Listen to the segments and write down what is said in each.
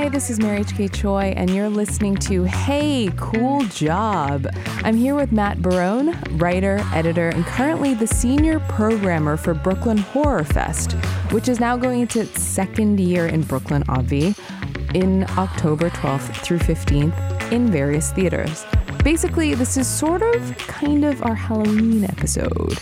Hi, this is Mary H.K. Choi, and you're listening to Hey, Cool Job. I'm here with Matt Barone, writer, editor, and currently the senior programmer for Brooklyn Horror Fest, which is now going into its second year in Brooklyn, Obvi, in October 12th through 15th in various theaters. Basically, this is sort of kind of our Halloween episode.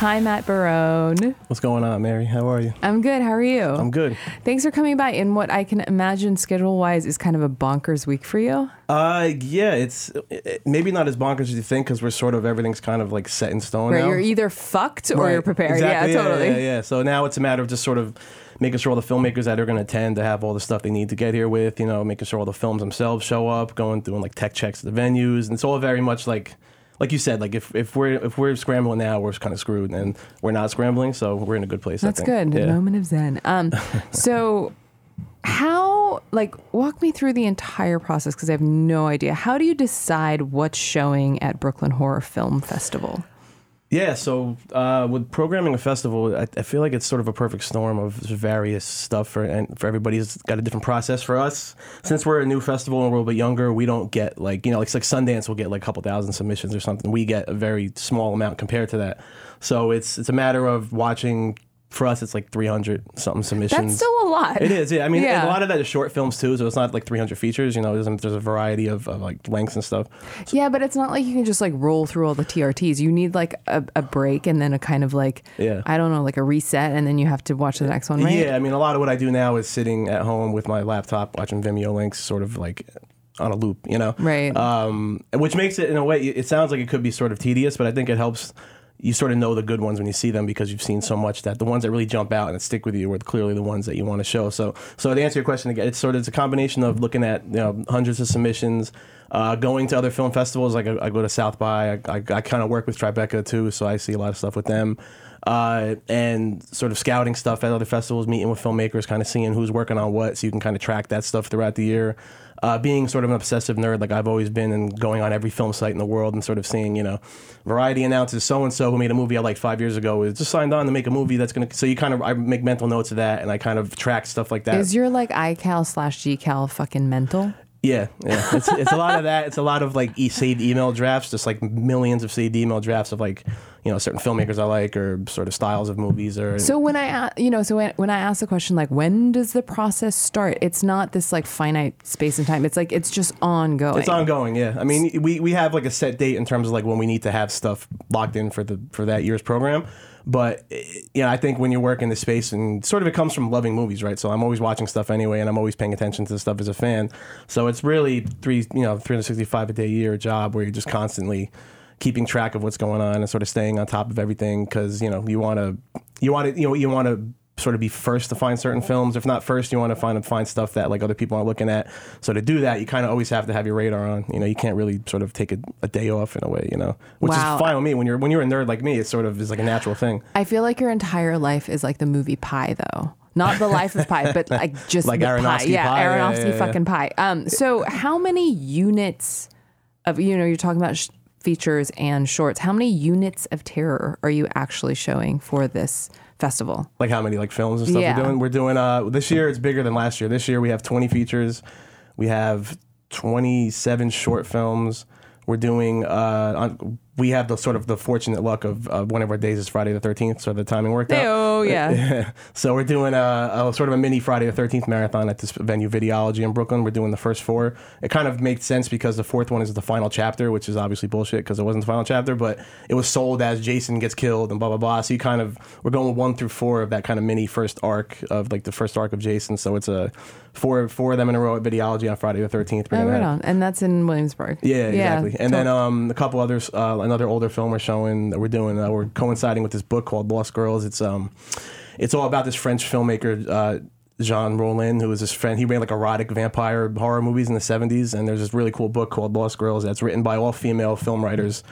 Hi, Matt Barone. What's going on, Mary? How are you? I'm good. How are you? I'm good. Thanks for coming by in what I can imagine schedule wise is kind of a bonkers week for you. Uh, yeah, it's it, maybe not as bonkers as you think because we're sort of everything's kind of like set in stone Right, now. you're either fucked or Right. you're prepared. Exactly. Yeah, totally. Yeah, yeah. So now it's a matter of just sort of making sure all the filmmakers that are going to attend to have all the stuff they need to get here with. You know, making sure all the films themselves show up, going through like tech checks at the venues, and it's all very much like. Like you said, like if, if we're if we're scrambling now, we're kind of screwed, and we're not scrambling, so we're in a good place. I That's good. Yeah. moment of zen. Um, so how like walk me through the entire process because I have no idea. How do you decide what's showing at Brooklyn Horror Film Festival? Yeah, so uh, with programming a festival, I, I feel like it's sort of a perfect storm of various stuff for and for everybody's got a different process. For us, since we're a new festival and we're a little bit younger, we don't get like you know like, it's like Sundance will get like a couple thousand submissions or something. We get a very small amount compared to that. So it's it's a matter of watching. For us, it's like 300 something submissions. That's still a lot. It is, yeah. I mean, Yeah. a lot of that is short films too, so it's not like 300 features. You know, there's, there's a variety of, of like lengths and stuff. Yeah, but it's not like you can just like roll through all the TRTs. You need like a, a break and then a kind of like Yeah. I don't know, like a reset, and then you have to watch the next one, right? Yeah, I mean, a lot of what I do now is sitting at home with my laptop watching Vimeo links, sort of like on a loop, you know? Right. Um, which makes it, in a way, it sounds like it could be sort of tedious, but I think it helps you sort of know the good ones when you see them because you've seen so much that the ones that really jump out and stick with you are clearly the ones that you want to show. So, so to answer your question again, it's sort of it's a combination of looking at you know hundreds of submissions, uh, going to other film festivals. Like I, I go to South by, I, I, I kind of work with Tribeca too, so I see a lot of stuff with them. Uh, and sort of scouting stuff at other festivals, meeting with filmmakers, kind of seeing who's working on what, so you can kind of track that stuff throughout the year. Uh, being sort of an obsessive nerd, like I've always been, and going on every film site in the world, and sort of seeing, you know, Variety announces so and so who made a movie I liked five years ago is just signed on to make a movie that's gonna. So you kind of I make mental notes of that, and I kind of track stuff like that. Is your like iCal slash GCal fucking mental? Yeah, yeah. It's, it's a lot of that. It's a lot of like e- saved email drafts, just like millions of saved email drafts of like, you know, certain filmmakers I like or sort of styles of movies or. So when I, you know, so when, when I ask the question like, when does the process start? It's not this like finite space and time. It's like it's just ongoing. It's ongoing, yeah. I mean, we, we have like a set date in terms of like when we need to have stuff locked in for the for that year's program. But eh, you know, I think when you work in the space and sort of it comes from loving movies, right? So I'm always watching stuff anyway, and I'm always paying attention to stuff as a fan. So it's really three, you know, 365 a day year job where you're just constantly keeping track of what's going on and sort of staying on top of everything because you know you want to you want to you know you want to sort of be first to find certain films. If not first, you want to find find stuff that like other people aren't looking at. So to do that, you kind of always have to have your radar on. You know, you can't really sort of take a, a day off in a way. You know, which Wow. is fine with me. When you're when you're a nerd like me, it sort of is like a natural thing. I feel like your entire life is like the movie Pie, though. Not the life of Pie, but like just Like the Aronofsky pie. Yeah, Pie, yeah, Aronofsky yeah, yeah. fucking Pie. Um, so how many units of you know you're talking about sh- features and shorts? How many units of terror are you actually showing for this festival? Like how many like films and stuff Yeah. we're doing. We're doing uh this year it's bigger than last year. This year we have 20 features. We have 27 short films. We're doing uh on, we have the sort of the fortunate luck of uh, one of our days is Friday the 13th, so the timing worked out. Oh yeah. so we're doing a, a sort of a mini Friday the Thirteenth marathon at this venue, Videology in Brooklyn. We're doing the first four. It kind of makes sense because the fourth one is the final chapter, which is obviously bullshit because it wasn't the final chapter, but it was sold as Jason gets killed and blah blah blah. So you kind of we're going one through four of that kind of mini first arc of like the first arc of Jason. So it's a four four of them in a row at Videology on Friday the Thirteenth. Oh, right on. And that's in Williamsburg. Yeah, exactly. And then um, a couple others, uh, another older film we're showing that we're doing. Uh, we're coinciding with this book called Lost Girls. It's um, it's all about this French filmmaker. Uh, Jean Rollin, who was his friend, he made like erotic vampire horror movies in the 70s. And there's this really cool book called Lost Girls that's written by all female film writers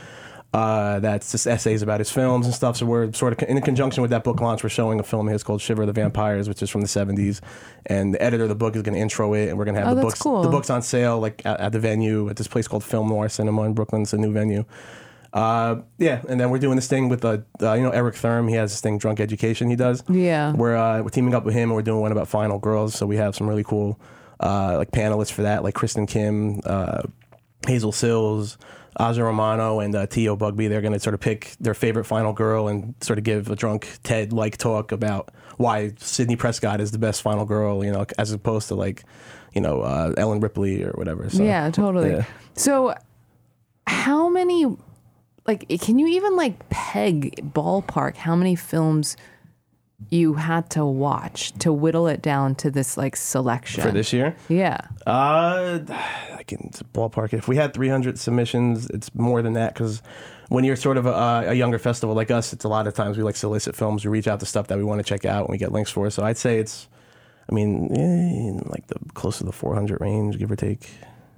Uh, that's just essays about his films and stuff. So we're sort of in conjunction with that book launch. We're showing a film of his called Shiver of the Vampires, which is from the '70s, and the editor of the book is going to intro it, and we're going to have Oh, the books. cool. The books on sale like at, at the venue at this place called Film Noir Cinema in Brooklyn. It's a new venue. Uh, yeah, and then we're doing this thing with uh, uh, you know Eric Thurm. He has this thing, Drunk Education. He does. Yeah. We're uh, we're teaming up with him, and we're doing one about final girls. So we have some really cool uh, like panelists for that, like Kristen Kim, uh, Hazel Cills, Aja Romano, and uh, Teo Bugbee. They're going to sort of pick their favorite final girl and sort of give a drunk Ted like talk about why Sidney Prescott is the best final girl. You know, as opposed to like you know uh, Ellen Ripley or whatever. So, yeah, totally. yeah. So, how many, like, can you even like peg ballpark how many films you had to watch to whittle it down to this like selection For this year, Yeah. Uh, I can ballpark it. If we had 300 submissions, it's more than that because when you're sort of a, a younger festival like us, it's a lot of times we like solicit films. We reach out to stuff that we want to check out and we get links for. So I'd say it's, I mean, eh, in like the close to the 400 range, give or take,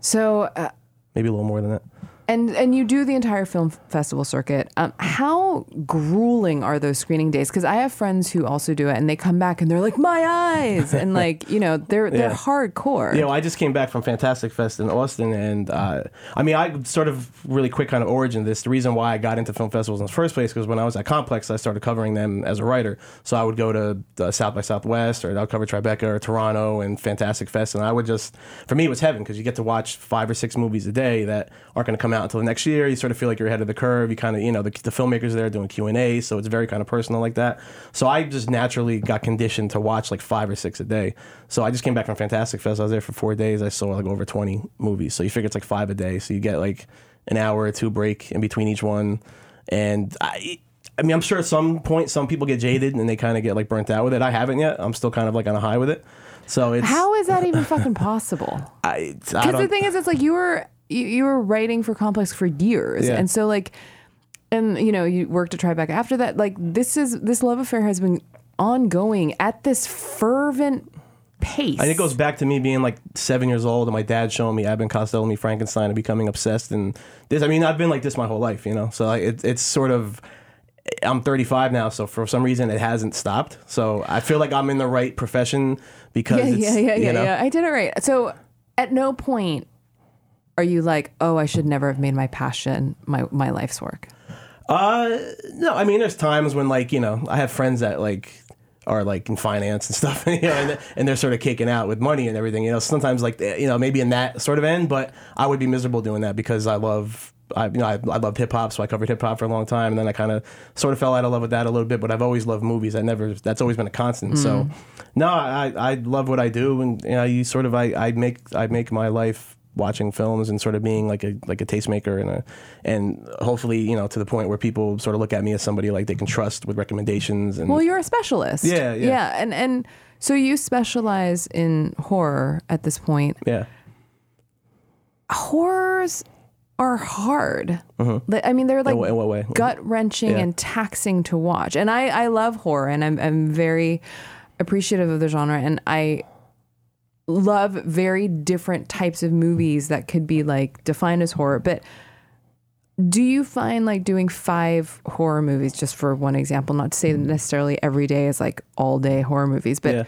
So, uh, maybe a little more than that. And and you do the entire film festival circuit. Um, how grueling are those screening days? Because I have friends who also do it, and they come back and they're like, "My eyes," and like you know, they're they're Yeah. hardcore. Yeah, well, I just came back from Fantastic Fest in Austin, and uh, I mean, I sort of really quick kind of origin this. The reason why I got into film festivals in the first place because when I was at Complex, I started covering them as a writer. So I would go to uh, South by Southwest, or I'd cover Tribeca or Toronto and Fantastic Fest, and I would just, for me, it was heaven because you get to watch five or six movies a day that aren't going to come out until the next year. You sort of feel like you're ahead of the curve. You kind of, you know, the, the filmmakers there doing Q and A, so it's very kind of personal like that. So I just naturally got conditioned to watch like five or six a day. So I just came back from Fantastic Fest. I was there for four days. I saw like over 20 movies. So you figure it's like five a day. So you get like an hour or two break in between each one. And I, I mean, I'm sure at some point some people get jaded and they kind of get like burnt out with it. I haven't yet. I'm still kind of like on a high with it. So it's How is that even fucking possible? I, I Because the thing is, it's like you were you, you were writing for Complex for years, Yeah. and so like, and you know, you worked at Tribeca after that. Like this is this love affair has been ongoing at this fervent pace. And it goes back to me being like seven years old and my dad showing me Abbott Costello, me Frankenstein, and becoming obsessed. And this, I mean, I've been like this my whole life, you know. So like, it, it's sort of, I'm 35 now, so for some reason it hasn't stopped. So I feel like I'm in the right profession because Yeah, it's, yeah, yeah, you yeah, know, yeah. I did it right. So at no point are you like, oh, I should never have made my passion my my life's work. Uh, no, I mean, there's times when like you know I have friends that like are like in finance and stuff, you know, and, and they're sort of kicking out with money and everything. You know, sometimes like you know maybe in that sort of end, but I would be miserable doing that because I love. I, you know, I, I loved hip hop, so I covered hip hop for a long time, and then I kind of sort of fell out of love with that a little bit. But I've always loved movies. I never, that's always been a constant. So, no, I, I love what I do, and you know, you sort of, I, I make, I make my life watching films and sort of being like a like a tastemaker and a and hopefully you know to the point where people sort of look at me as somebody like they can trust with recommendations and Well, you're a specialist. Yeah, yeah. yeah, and and so you specialize in horror at this point. yeah horrors are hard. Like, I mean, they're like Mm-hmm. in what way? gut wrenching Yeah. and taxing to watch. And I, I love horror and I'm, I'm very appreciative of the genre. And I love very different types of movies that could be like defined as horror. But do you find like doing five horror movies, just for one example, not to say that necessarily every day is like all day horror movies, but yeah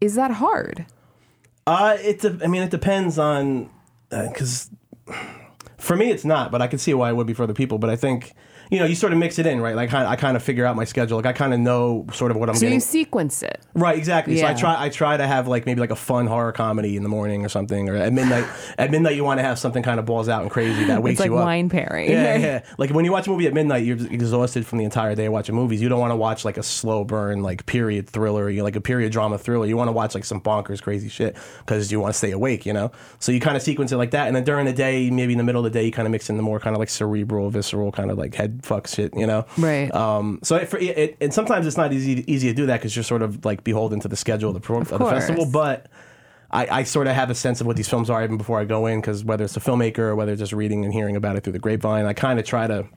is that hard? uh it de- I mean it depends on because for me it's not but I can see why it would be for other people but I think you know you sort of mix it in right like I, I kind of figure out my schedule like I kind of know sort of what I'm So getting you sequence it. Right, exactly. Yeah. So I try I try to have like maybe like a fun horror comedy in the morning or something, or at midnight. at midnight, you want to have something kind of balls out and crazy that wakes It's like you up. Like wine pairing. Yeah, yeah. Like when you watch a movie at midnight, you're exhausted from the entire day watching movies. You don't want to watch like a slow burn, like period thriller, you like a period drama thriller. You want to watch like some bonkers, crazy shit because you want to stay awake, you know. So you kind of sequence it like that, and then during the day, maybe in the middle of the day, you kind of mix in the more kind of like cerebral, visceral, kind of like head fuck shit, you know. Right. Um, so it, for, it, and sometimes it's not easy easy to do that because you're sort of like beholden to the schedule of the, pro, of the festival. But I, I sort of have a sense of what these films are even before I go in because whether it's a filmmaker or whether it's just reading and hearing about it through the grapevine, I kind of try to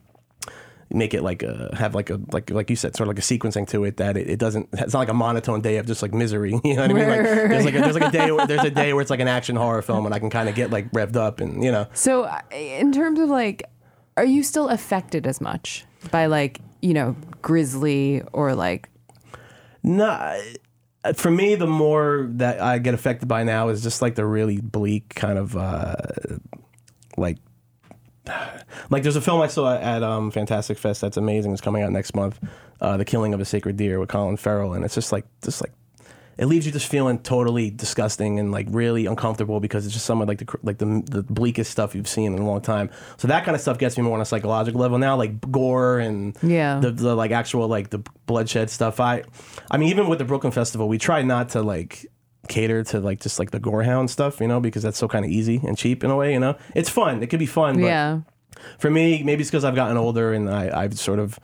make it like a have like a like like you said sort of like a sequencing to it that it, it doesn't it's not like a monotone day of just like misery you know what I mean like there's like a, there's like a day where, there's a day where it's like an action horror film and I can kind of get like revved up and you know So, uh, in terms of like, are you still affected as much by like you know Grizzly or like No, for me, the more that I get affected by now is just like the really bleak kind of uh, like. Like there's a film I saw at um, Fantastic Fest that's amazing. It's coming out next month, uh, "The Killing of a Sacred Deer" with Colin Farrell, and it's just like just like it leaves you just feeling totally disgusting and like really uncomfortable because it's just some of like the like the, the bleakest stuff you've seen in a long time. So that kind of stuff gets me more on a psychological level now, like gore and Yeah. the, the like actual like the bloodshed stuff. I, I mean, even with the Brooklyn Festival, we try not to like cater to like just like the gorehound stuff, you know, because that's so kind of easy and cheap in a way, you know. It's fun. It could be fun, but yeah for me, maybe it's because I've gotten older and I, I've sort of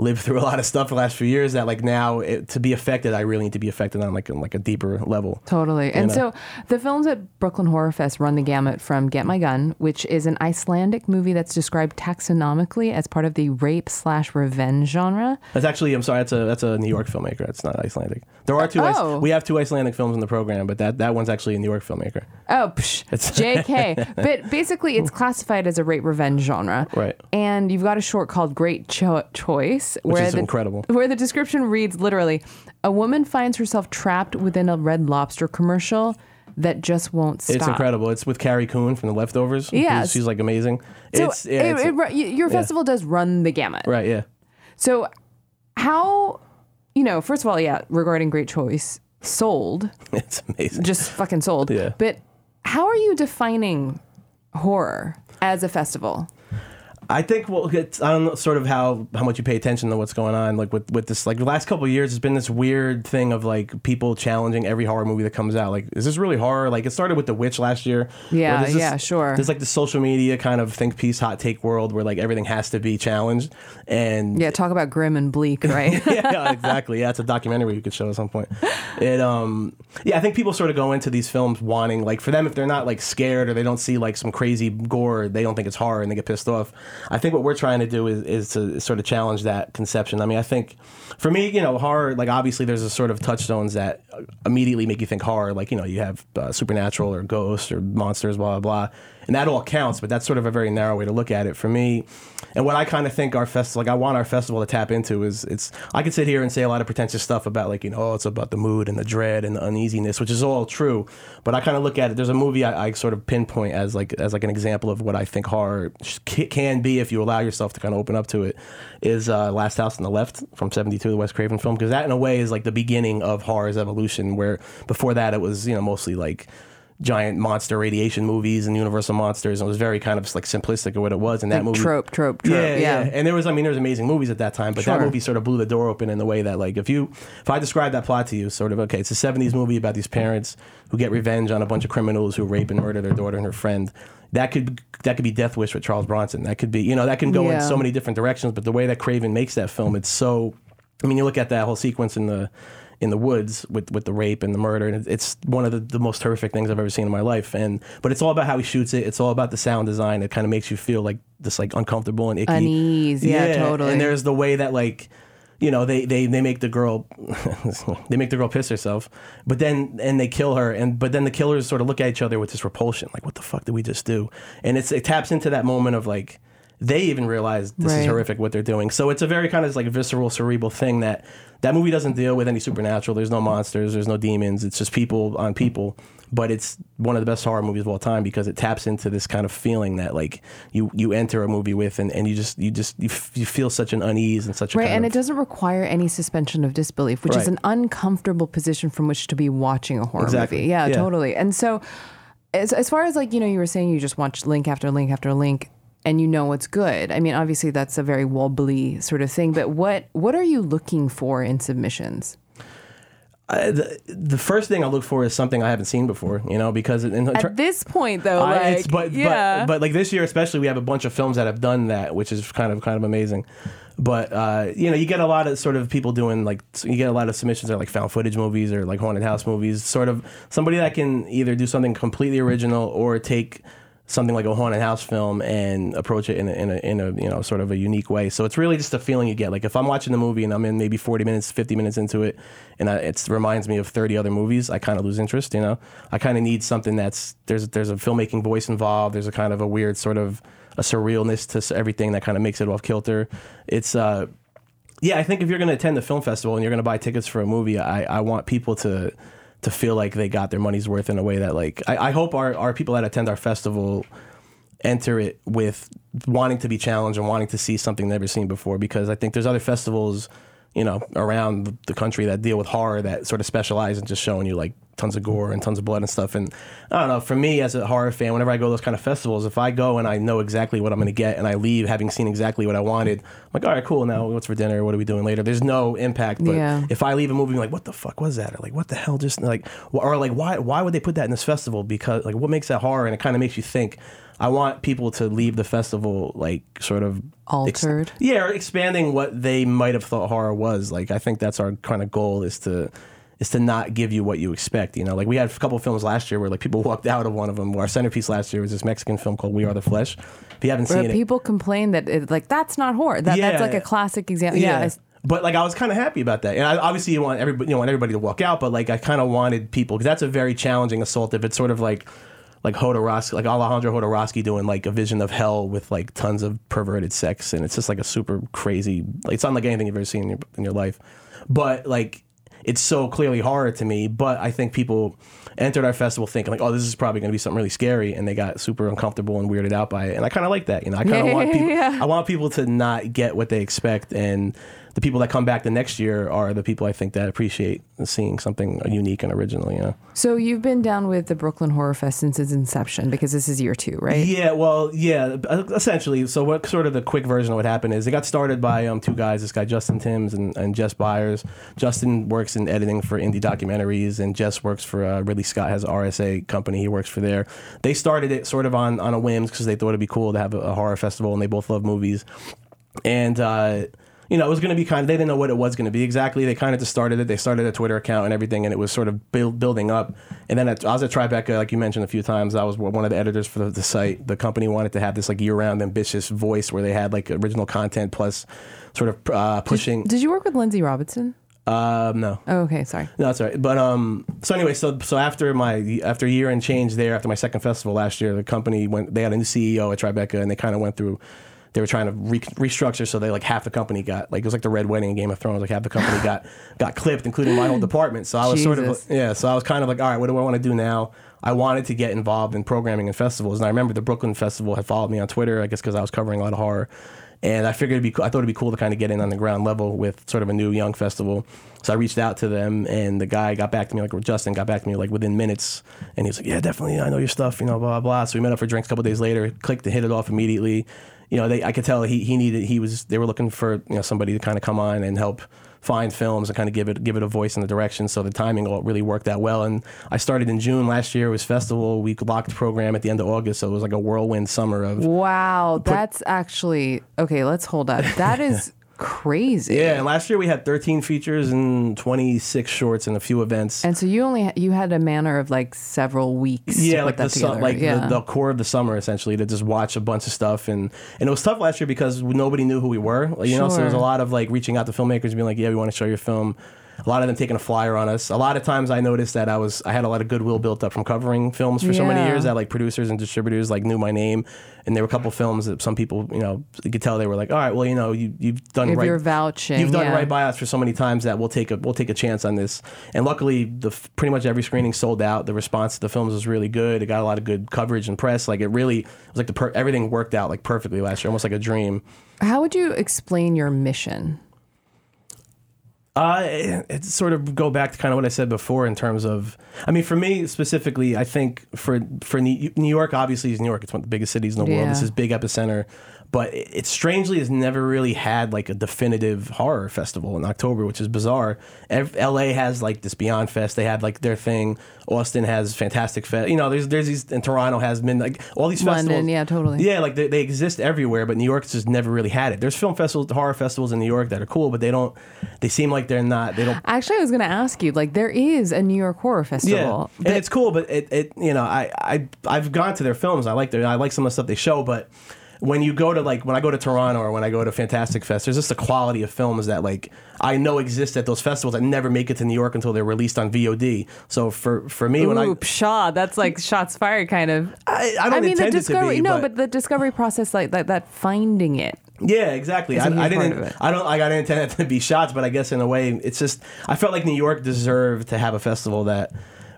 lived through a lot of stuff the last few years that like now it, to be affected, I really need to be affected on like on like a deeper level. Totally. And know? so the films at Brooklyn Horror Fest run the gamut from Get My Gun, which is an Icelandic movie that's described taxonomically as part of the rape slash revenge genre. That's actually, I'm sorry, that's a that's a New York filmmaker. It's not Icelandic. There are two. Ice- Oh. we have two Icelandic films in the program, but that that one's actually a New York filmmaker. Oh, psh, it's JK. but basically, it's classified as a rape revenge genre. Right. And you've got a short called Great Cho- Choice, where is the, incredible. Where the description reads literally A woman finds herself trapped within a red lobster commercial that just won't stop. It's incredible. It's with Carrie Coon from The Leftovers. Yes. she's like amazing. So it's, yeah, it- it's- it your festival does run the gamut. right, yeah. So, how, you know, first of all, yeah, regarding Great Choice, sold, It's amazing. just fucking sold. Yeah. But how are you defining horror as a festival? I think well, it's, I don't know sort of how how much you pay attention to what's going on. Like with with this, like the last couple of years, it's been this weird thing of like people challenging every horror movie that comes out. Like, is this really horror? Like it started with The Witch last year. Yeah, this- yeah, sure. There's like the social media kind of think piece, hot take world where like everything has to be challenged, and Yeah, talk about grim and bleak, right? yeah, exactly. Yeah, it's a documentary you could show at some point. It um yeah, I think people sort of go into these films wanting like for them if they're not like scared or they don't see like some crazy gore, they don't think it's horror and they get pissed off. I think what we're trying to do is is to sort of challenge that conception. I mean, I think for me, you know, horror like obviously there's a sort of touchstones that immediately make you think horror, like you know, you have uh, supernatural or ghosts or monsters, blah blah blah, and that all counts. But that's sort of a very narrow way to look at it for me. And what I kind of think our festival, like I want our festival to tap into is it's I could sit here and say a lot of pretentious stuff about like you know oh, it's about the mood and the dread and the uneasiness, which is all true. But I kind of look at it. There's a movie I, I sort of pinpoint as like as like an example of what I think horror can be if you allow yourself to kind of open up to it. Is uh, Last House on the Left from '72, the Wes Craven film, because that in a way is like the beginning of horror's evolution. Where before that it was you know mostly like giant monster radiation movies and Universal monsters. And it was very kind of like simplistic of what it was. And that movie trope, trope, trope. yeah, Yeah. yeah, And there was, I mean, there was amazing movies at that time, but that movie sort of blew the door open in the way that, like, if you, if I describe that plot to you, sort of, okay, it's a '70s movie about these parents who get revenge on a bunch of criminals who rape and murder their daughter and her friend. That could that could be Death Wish with Charles Bronson. That could be, you know, that can go in so many different directions. But the way that Craven makes that film, it's so. I mean, you look at that whole sequence in the in the woods with, with the rape and the murder, and it's one of the, the most horrific things I've ever seen in my life. And but it's all about how he shoots it. It's all about the sound design. It kind of makes you feel like this like uncomfortable and icky, Unease, yeah, totally. And there's the way that like. You know, they, they, they make the girl they make the girl piss herself, but then and they kill her, and but then the killers sort of look at each other with this repulsion, like what the fuck did we just do? And it's it taps into that moment of like they even realize this is horrific what they're doing. So it's a very kind of like visceral, cerebral thing that that movie doesn't deal with any supernatural. There's no monsters. There's no demons. It's just people on people. But it's one of the best horror movies of all time because it taps into this kind of feeling that like you you enter a movie with and, and you just you just you, f- you feel such an unease and such a Right, and of, it doesn't require any suspension of disbelief, which is an uncomfortable position from which to be watching a horror Exactly. movie. Yeah, Yeah. totally. And so, as, as far as like you know, you were saying you just watched link after link after link, and you know what's good. I mean, obviously that's a very wobbly sort of thing. But what what are you looking for in submissions? I- the, the first thing I look for is something I haven't seen before. You know because in, ter- At this point, though, I- like it's, but, yeah, but but like this year especially we have a bunch of films that have done that which is kind of kind of amazing but uh, you know you get a lot of sort of people doing like you get a lot of submissions that are like found footage movies or like haunted house movies sort of somebody that can either do something completely original or take something like a haunted house film and approach it in a, in a in a you know sort of a unique way. So it's really just a feeling you get. Like if I'm watching the movie and I'm in maybe 40 minutes, 50 minutes into it, and it reminds me of 30 other movies, I kind of lose interest. You know, I kind of need something that's there's there's a filmmaking voice involved. There's a kind of a weird sort of a surrealness to everything that kind of makes it off kilter. It's uh yeah, I think if you're going to attend the film festival and you're going to buy tickets for a movie, I, I want people to to feel like they got their money's worth in a way that like I, I hope our, our people that attend our festival enter it with wanting to be challenged and wanting to see something never seen before because I think there's other festivals, you know, around the- country that deal with horror that sort of specialize in just showing you like tons of gore and tons of blood and stuff. And I don't know, for me as a horror fan, whenever I go to those kind of festivals, if I go and I know exactly what I'm going to get and I leave having seen exactly what I wanted, I'm like, all right, cool. Now what's for dinner? What are we doing later? There's no impact. But Yeah. if I leave a movie like, what the fuck was that? Or like, what the hell just like, or like, why, why would they put that in this festival? Because like, what makes that horror? And it kind of makes you think. I want people to leave the festival like sort of ex- Altered. yeah, expanding what they might have thought horror was. Like I think that's our kind of goal is to is to not give you what you expect. You know, like we had a couple of films last year where like people walked out of one of them. Our centerpiece last year was this Mexican film called We Are the Flesh. If you haven't Where seen it, people complain that it, like that's not horror. That that's like a classic example. Yeah. it's- But like I was kind of happy about that, and I, obviously you want everybody, you want everybody to walk out, but like I kind of wanted people because that's a very challenging assault. If it's sort of like like Jodorowsky, like Alejandro Jodorowsky doing like a vision of hell with like tons of perverted sex, and it's just like a super crazy. Like it's unlike anything you've ever seen in your in your life, but like it's so clearly horror to me. But I think people entered our festival thinking like, oh, this is probably going to be something really scary, and they got super uncomfortable and weirded out by it. And I kind of like that, you know. I kind of want people. I want people to not get what they expect, and the people that come back the next year are the people I think that appreciate seeing something unique and original. You know. So you've been down with the Brooklyn Horror Fest since its inception because this is year two, right? Yeah, well, yeah, essentially. So what sort of the quick version of what happened is it got started by um, two guys, this guy Justin Timms and, and Jess Byers. Justin works in editing for indie documentaries, and Jess works for uh, Ridley Scott has RSA company. He works for there. They started it sort of on on a whim because they thought it'd be cool to have a, a horror festival, and they both love movies. And uh, you know, it was going to be kind of, they didn't know what it was going to be exactly. They kind of just started it. They started a Twitter account and everything, and it was sort of build, building up. And then at, I was at Tribeca, like you mentioned a few times. I was one of the editors for the, the site. The company wanted to have this like year round ambitious voice where they had like original content plus sort of uh, pushing. Did you work with Lindsay Robinson? um, no. Oh, okay, sorry. No, that's all right. But um, so anyway, so so after my after a year and change there, after my second festival last year, the company went. They had a new CEO at Tribeca, and they kind of went through. They were trying to re- restructure, so they like half the company got like it was like the Red Wedding in Game of Thrones. Like half the company got got clipped, including my whole department. So I was sort of yeah. So I was kind of like, all right, what do I want to do now? I wanted to get involved in programming and festivals, and I remember the Brooklyn Festival had followed me on Twitter, I guess because I was covering a lot of horror. And I figured it'd be. I thought it'd be cool to kind of get in on the ground level with sort of a new young festival. So I reached out to them, and the guy got back to me like Justin got back to me like within minutes, and he was like, "Yeah, definitely, I know your stuff," you know, blah blah blah. So we met up for drinks a couple days later, clicked and hit it off immediately. You know, they I could tell he he needed he was they were looking for you know somebody to kind of come on and help find films and kind of give it give it a voice in the direction. So the timing all really worked out well. And I started in June last year. It was festival. We locked program at the end of August, so it was like a whirlwind summer of Wow, that's actually okay. Let's hold up. That is crazy. Yeah, and last year we had 13 features and 26 shorts and a few events. And so you only you had a manner of like several weeks. yeah, like the su- like yeah. the, the core of the summer essentially to just watch a bunch of stuff and and it was tough last year because nobody knew who we were. Like, you know, so there was a lot of like reaching out to filmmakers and being like, "Yeah, we want to show your film." A lot of them taking a flyer on us. A lot of times I noticed that I was I had a lot of goodwill built up from covering films for so many years that like producers and distributors like knew my name and there were a couple films that some people, you know, you could tell they were like, "All right, well, you know, you you've done If right you're vouching, You've done yeah. right by us for so many times that we'll take a we'll take a chance on this. And luckily, the pretty much every screening sold out. The response to the films was really good. It got a lot of good coverage and press. Like it really it was like the per- everything worked out like perfectly last year, almost like a dream. How would you explain your mission? Uh, it, it sort of go back to kind of what I said before in terms of, I mean, for me specifically, I think for for New York, obviously is New York. It's one of the biggest cities in the world. Yeah. This is big epicenter. But it, strangely has never really had like a definitive horror festival in October, which is bizarre. LA has like this Beyond Fest; they had like their thing. Austin has Fantastic Fest. You know, there's there's these, and Toronto has been like all these festivals. London, festivals. yeah, totally. Yeah, like they, they exist everywhere, but New York's just never really had it. There's film festivals, horror festivals in New York that are cool, but they don't. They seem like they're not. They don't Actually, I was going to ask you, like, there is a New York Horror Festival. yeah, and it's cool, but it, it you know I I I've gone to their films. I like their I like some of the stuff they show, but when you go to like when I go to Toronto or when I go to Fantastic Fest, there's just a quality of films that like I know exist at those festivals that never make it to New York until they're released on VOD. So for for me, when I Ooh, pshaw, that's like shots fired, kind of. I, I don't mean, the intend it to discovery. be, no, but, but the discovery process, like that, that finding it. Yeah, exactly. Is I, a huge I didn't. I don't. Like, I didn't intend it to be shots, but I guess in a way, it's just. I felt like New York deserved to have a festival that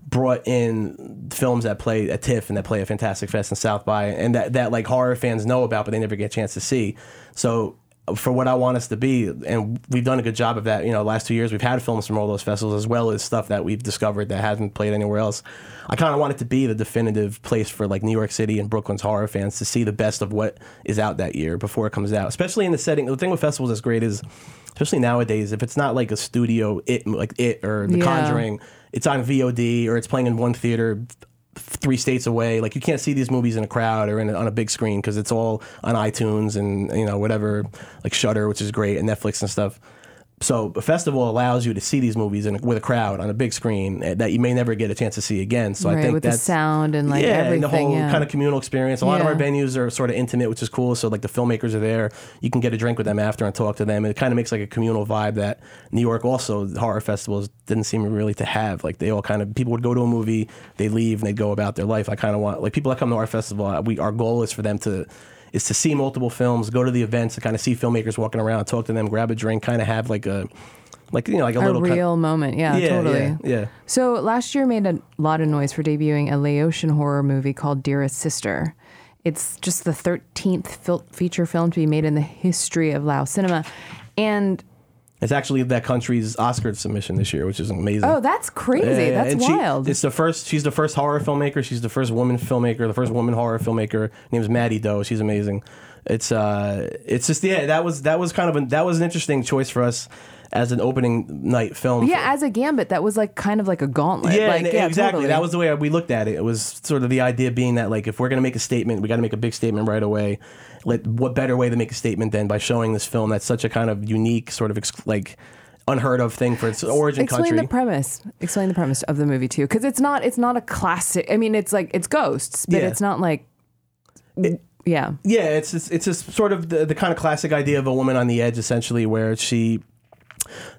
brought in films that play at TIFF and that play at Fantastic Fest and South by, and that that like horror fans know about, but they never get a chance to see. So. For what I want us to be, and we've done a good job of that. You know, last two years we've had films from all those festivals, as well as stuff that we've discovered that hasn't played anywhere else. I kind of want it to be the definitive place for like New York City and Brooklyn's horror fans to see the best of what is out that year before it comes out. Especially in the setting. The thing with festivals that's great is, especially nowadays, if it's not like a studio, it like it or The Yeah. Conjuring, it's on VOD or it's playing in one theater three states away. Like you can't see these movies in a crowd or in a, on a big screen because it's all on iTunes and you know whatever like Shudder, which is great, and Netflix and stuff. So a festival allows you to see these movies in, with a crowd on a big screen eh, that you may never get a chance to see again. So I think with the sound and like yeah, and the whole yeah. kind of communal experience. A lot of our venues are sort of intimate, which is cool. So like the filmmakers are there, you can get a drink with them after and talk to them. It kind of makes like a communal vibe that New York also the horror festivals didn't seem really to have. Like they all kind of people would go to a movie, they leave and they go about their life. I kind of want like people that come to our festival. uh, We our goal is for them to is to see multiple films, go to the events, to kind of see filmmakers walking around, talk to them, grab a drink, kind of have like a like you know like a, a little kind- real moment. Yeah, yeah, totally. yeah, yeah. So last year made a lot of noise for debuting a Laotian horror movie called Dearest Sister. It's just the 13th fil- feature film to be made in the history of Lao cinema. And It's actually that country's Oscar submission this year, which is amazing. oh, that's crazy. Yeah, yeah, That's she- wild. it's the first. She's the first horror filmmaker. She's the first woman filmmaker. The first woman horror filmmaker. Her name's Mattie Do. She's amazing. It's uh, it's just yeah. That was that was kind of a, that was an interesting choice for us as an opening night film. yeah, as a gambit, that was like kind of like a gauntlet. Yeah, like, yeah, exactly. totally. That was the way we looked at it. It was sort of the idea being that like if we're gonna make a statement, we got to make a big statement right away. Let what better way to make a statement than by showing this film that's such a kind of unique sort of ex- like unheard of thing for its origin Explain country. Explain the premise. Explain the premise of the movie too, because it's not. It's not a classic. I mean, it's like it's ghosts, but Yeah. it's not like. yeah. Yeah, it's it's, it's just sort of the, the kind of classic idea of a woman on the edge, essentially, where she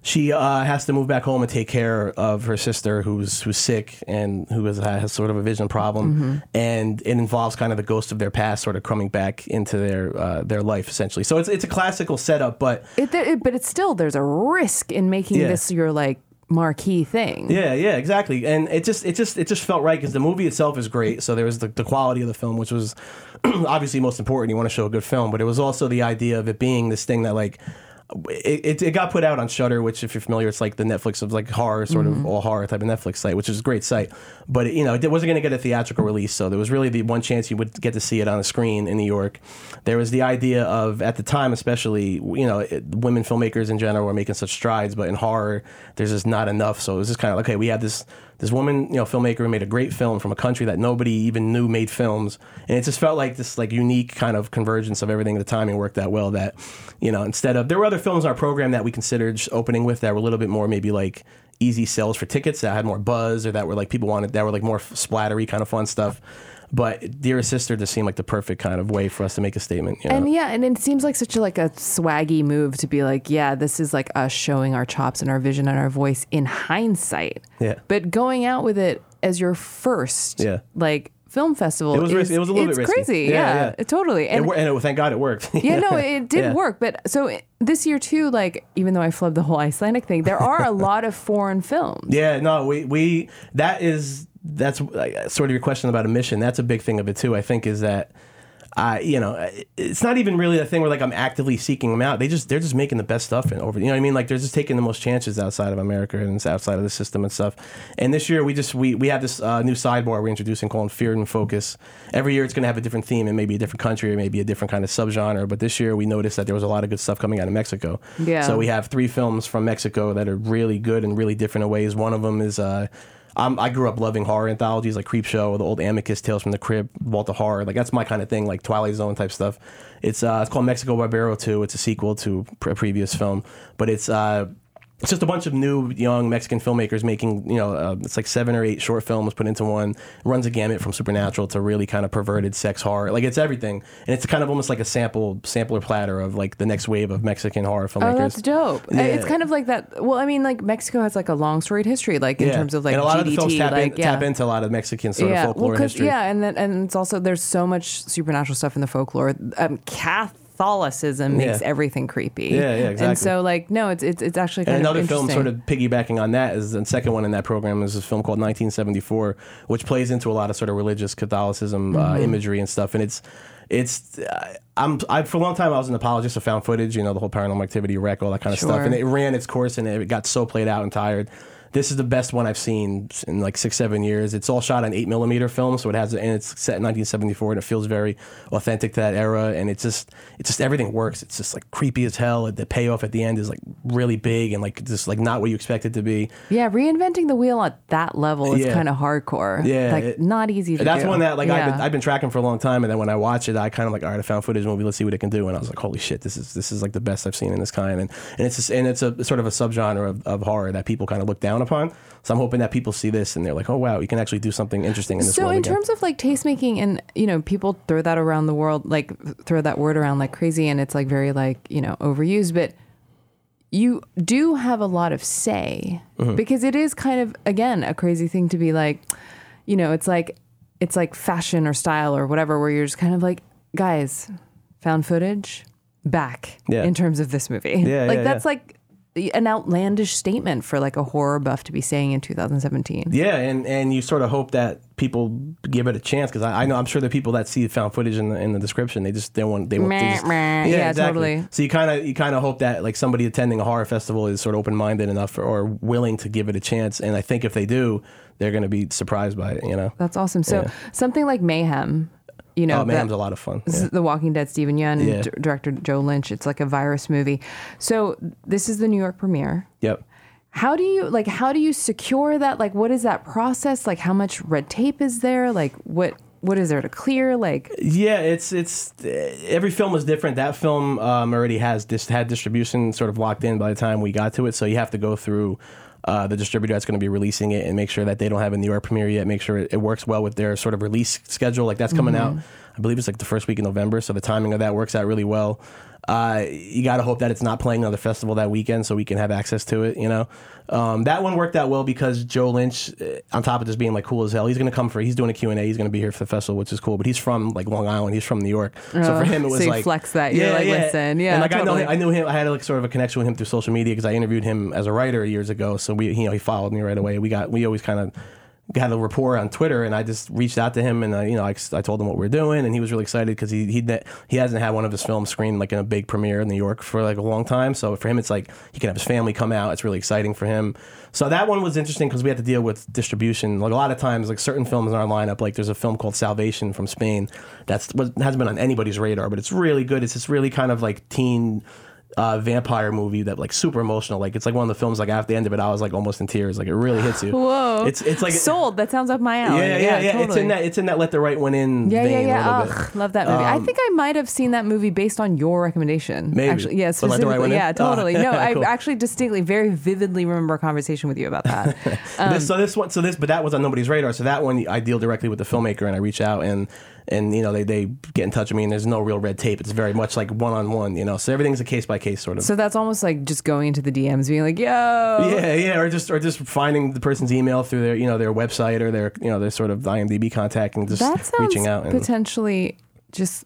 she uh, has to move back home and take care of her sister who's who's sick and who has, has sort of a vision problem, Mm-hmm. and it involves kind of the ghost of their past sort of coming back into their uh, their life essentially. So it's it's a classical setup, but It, it, but it's still there's a risk in making Yeah. this your like marquee thing. Yeah, yeah, exactly. And it just it just it just felt right because the movie itself is great. So there was the, the quality of the film, which was obviously most important. You want to show a good film, but it was also the idea of it being this thing that like. It, it, got put out on Shudder, which if you're familiar, it's like the Netflix of like horror, sort of mm-hmm. all horror type of Netflix site, which is a great site. But it, you know, it wasn't going to get a theatrical release, so there was really the one chance you would get to see it on a screen in New York. There was the idea of at the time, especially you know, it, women filmmakers in general were making such strides, but in horror, there's just not enough. So it was just kind of like, okay, we had this this woman, you know, filmmaker who made a great film from a country that nobody even knew made films, and it just felt like this like unique kind of convergence of everything. The timing worked that well that, you know, instead of there were other films in our program that we considered opening with that were a little bit more maybe like easy sales for tickets that had more buzz or that were like people wanted that were like more splattery kind of fun stuff. But Dearest Sister just seemed like the perfect kind of way for us to make a statement. You know? And yeah, and it seems like such a like a swaggy move to be like, yeah, this is like us showing our chops and our vision and our voice in hindsight. Yeah. But going out with it as your first Yeah. like film festival It was is. It was a little it's bit risky. crazy. Yeah, Yeah, yeah. it- totally. And wor- and it, thank God it worked. yeah, no, it did Yeah. work. But so it- this year too, like even though I flubbed the whole Icelandic thing, there are a lot of foreign films. Yeah, no, we we that is that's uh, sort of your question about a mission. That's a big thing of it too. I think is that I, you know, it's not even really a thing where like I'm actively seeking them out. They just they're just making the best stuff and over. You know what I mean? Like they're just taking the most chances outside of America and outside of the system and stuff. And this year we just we we have this uh, new sidebar we're introducing called Fear and Focus. Every year it's going to have a different theme and maybe a different country or maybe a different kind of subgenre. But this year we noticed that there was a lot of good stuff coming out of Mexico. Yeah. So we have three films from Mexico that are really good and really different in ways. One of them is. Uh, I'm, I grew up loving horror anthologies like Creepshow, the old Amicus Tales from the Crypt, Vault of Horror. Like that's my kind of thing, like Twilight Zone type stuff. It's uh, it's called Mexico Barbaro 2. It's a sequel to a previous film, but it's uh, it's just a bunch of new young Mexican filmmakers making you know uh, it's like seven or eight short films put into one. It runs a gamut from supernatural to really kind of perverted sex horror. Like it's everything, and it's kind of almost like a sample sampler platter of like the next wave of Mexican horror filmmakers. Oh, that's dope. Yeah. It's kind of like that. Well, I mean, like Mexico has like a long storied history, like in Yeah. terms of like and a lot GDT, of the films tap, like in, yeah. tap into a lot of Mexican sort yeah, of folklore well, history. yeah, and then and it's also there's so much supernatural stuff in the folklore. Um, Catholicism makes Yeah. everything creepy. Yeah, yeah, And so like no, it's it's it's actually kind And another film sort of piggybacking on that is the second one in that program is a film called 1974, which plays into a lot of sort of religious Catholicism uh, Mm-hmm. imagery and stuff. And it's it's uh, I'm I for a long time I was an apologist of found footage, you know, the whole paranormal activity REC, all that kind of stuff. And it ran its course and it got so played out and tired. This is the best one I've seen in like six, seven years. It's all shot on eight millimeter film, so it has and it's set in 1974, and it feels very authentic to that era. And it's just, it's just everything works. It's just like creepy as hell. The payoff at the end is like really big and like just like not what you expect it to be. yeah, reinventing the wheel at that level is Yeah. kind of hardcore. Yeah, like it- not easy to That's do. one that like I've, been, I've been tracking for a long time, and then when I watch it, I kind of like, all right, I found footage movie. Let's see what it can do. And I was like, holy shit, this is this is like the best I've seen in this kind. And and it's just, and it's a sort of a subgenre of, of horror that people kind of look down upon. So I'm hoping that people see this and they're like, oh wow, you can actually do something interesting in this so world in again. terms of like tastemaking and you know people throw that around the world like throw that word around like crazy and it's like very like you know overused but you do have a lot of say Mm-hmm. because it is kind of again a crazy thing to be like you know it's like it's like fashion or style or whatever where you're just kind of like guys found footage back Yeah. in terms of this movie Yeah, like yeah, that's yeah. like an outlandish statement for like a horror buff to be saying in 2017 Yeah, and, and you sort of hope that people give it a chance because I, I know I'm sure the people that see the found footage in the, in the description they just they want they want Meh, just, meh. Yeah, totally. So you kind of you kind of hope that like somebody attending a horror festival is sort of open minded enough or, or willing to give it a chance, and I think if they do, they're going to be surprised by it. You know, That's awesome. So Yeah. something like Mayhem, you know, oh, that- a lot of fun. this Yeah. is The Walking Dead, Steven Yeun, Yeah. d- director Joe Lynch. It's like a virus movie. So this is the New York premiere. Yep. How do you like? How do you secure that? Like, what is that process? Like, how much red tape is there? Like, what what is there to clear? Like, Yeah, it's it's every film is different. That film um, already has dis- had distribution sort of locked in by the time we got to it, so you have to go through uh, the distributor that's going to be releasing it and make sure that they don't have a New York premiere yet. Make sure it, it works well with their sort of release schedule. Like that's coming out, I believe it's like the first week in November, so the timing of that works out really well. Uh, you got to hope that it's not playing another festival that weekend, so we can have access to it. You know, um, that one worked out well because Joe Lynch, uh, on top of just being like cool as hell, he's going to come for. He's doing a Q and A. He's going to be here for the festival, which is cool. But he's from like Long Island. He's from New York, so Oh, for him it was so like flex that. You're like, listen, yeah, And like I know, I knew him. I had like sort of a connection with him through social media because I interviewed him as a writer years ago. So we, you know, he followed me right away. We got, we always kind of had a rapport on Twitter, and I just reached out to him, and uh, you know, I, I told him what we are doing, and he was really excited because he he he hasn't had one of his films screened like in a big premiere in New York for like a long time. So for him, it's like he can have his family come out. It's really exciting for him. So that one was interesting because we had to deal with distribution. Like a lot of times, like certain films in our lineup, like there's a film called Salvation from Spain that's hasn't been on anybody's radar, but it's really good. It's this really kind of like teen uh, vampire movie that like super emotional. Like it's like one of the films like after the end of it, I was like almost in tears. Like it really hits you. whoa, It's it's like sold. That sounds up my alley. yeah, yeah, yeah. totally. It's in that it's in that let the right one in Yeah, yeah, yeah. Ugh, love that movie. I Um, think I might have seen that movie based on your recommendation. Maybe. Actually, yeah, But Let the Right specifically. One In? yeah, Oh, totally. No, I cool. actually distinctly, very vividly remember a conversation with you about that. this, so this one, so this, but that was on nobody's radar. So that one, I deal directly with the filmmaker, and I reach out and and you know they they get in touch with me, and there's no real red tape. It's very much like one on one, you know. So everything's a case by case sort of. so that's almost like just going into the DMs, being like, "Yo, yeah, yeah, or just or just finding the person's email through their you know their website or their you know their sort of IMDb contact and just that sounds reaching out. And, potentially just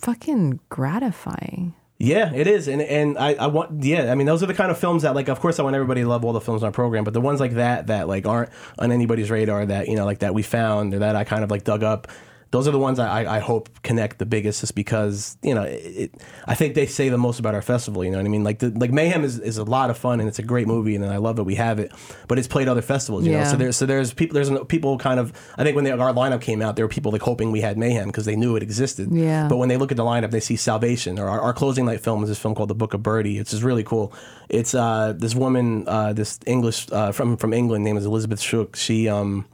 fucking gratifying." Yeah, it is, and and I, I want yeah, I mean those are the kind of films that like of course I want everybody to love all the films on our program, but the ones like that that like aren't on anybody's radar that you know like that we found or that I kind of like dug up. Those are the ones I, I, hope connect the biggest, just because you know it, I think they say the most about our festival. You know what I mean? Like the, like Mayhem is, is a lot of fun and it's a great movie and I love that we have it, but it's played other festivals. You know, so there's so there's people there's people kind of I think when they, our lineup came out, there were people like hoping we had Mayhem because they knew it existed. Yeah. But when they look at the lineup, they see Salvation or our, our closing night film is this film called The Book of Birdie. It's just really cool. It's uh, this woman, uh, this English uh, from from England, named is Elizabeth Schuch. She um,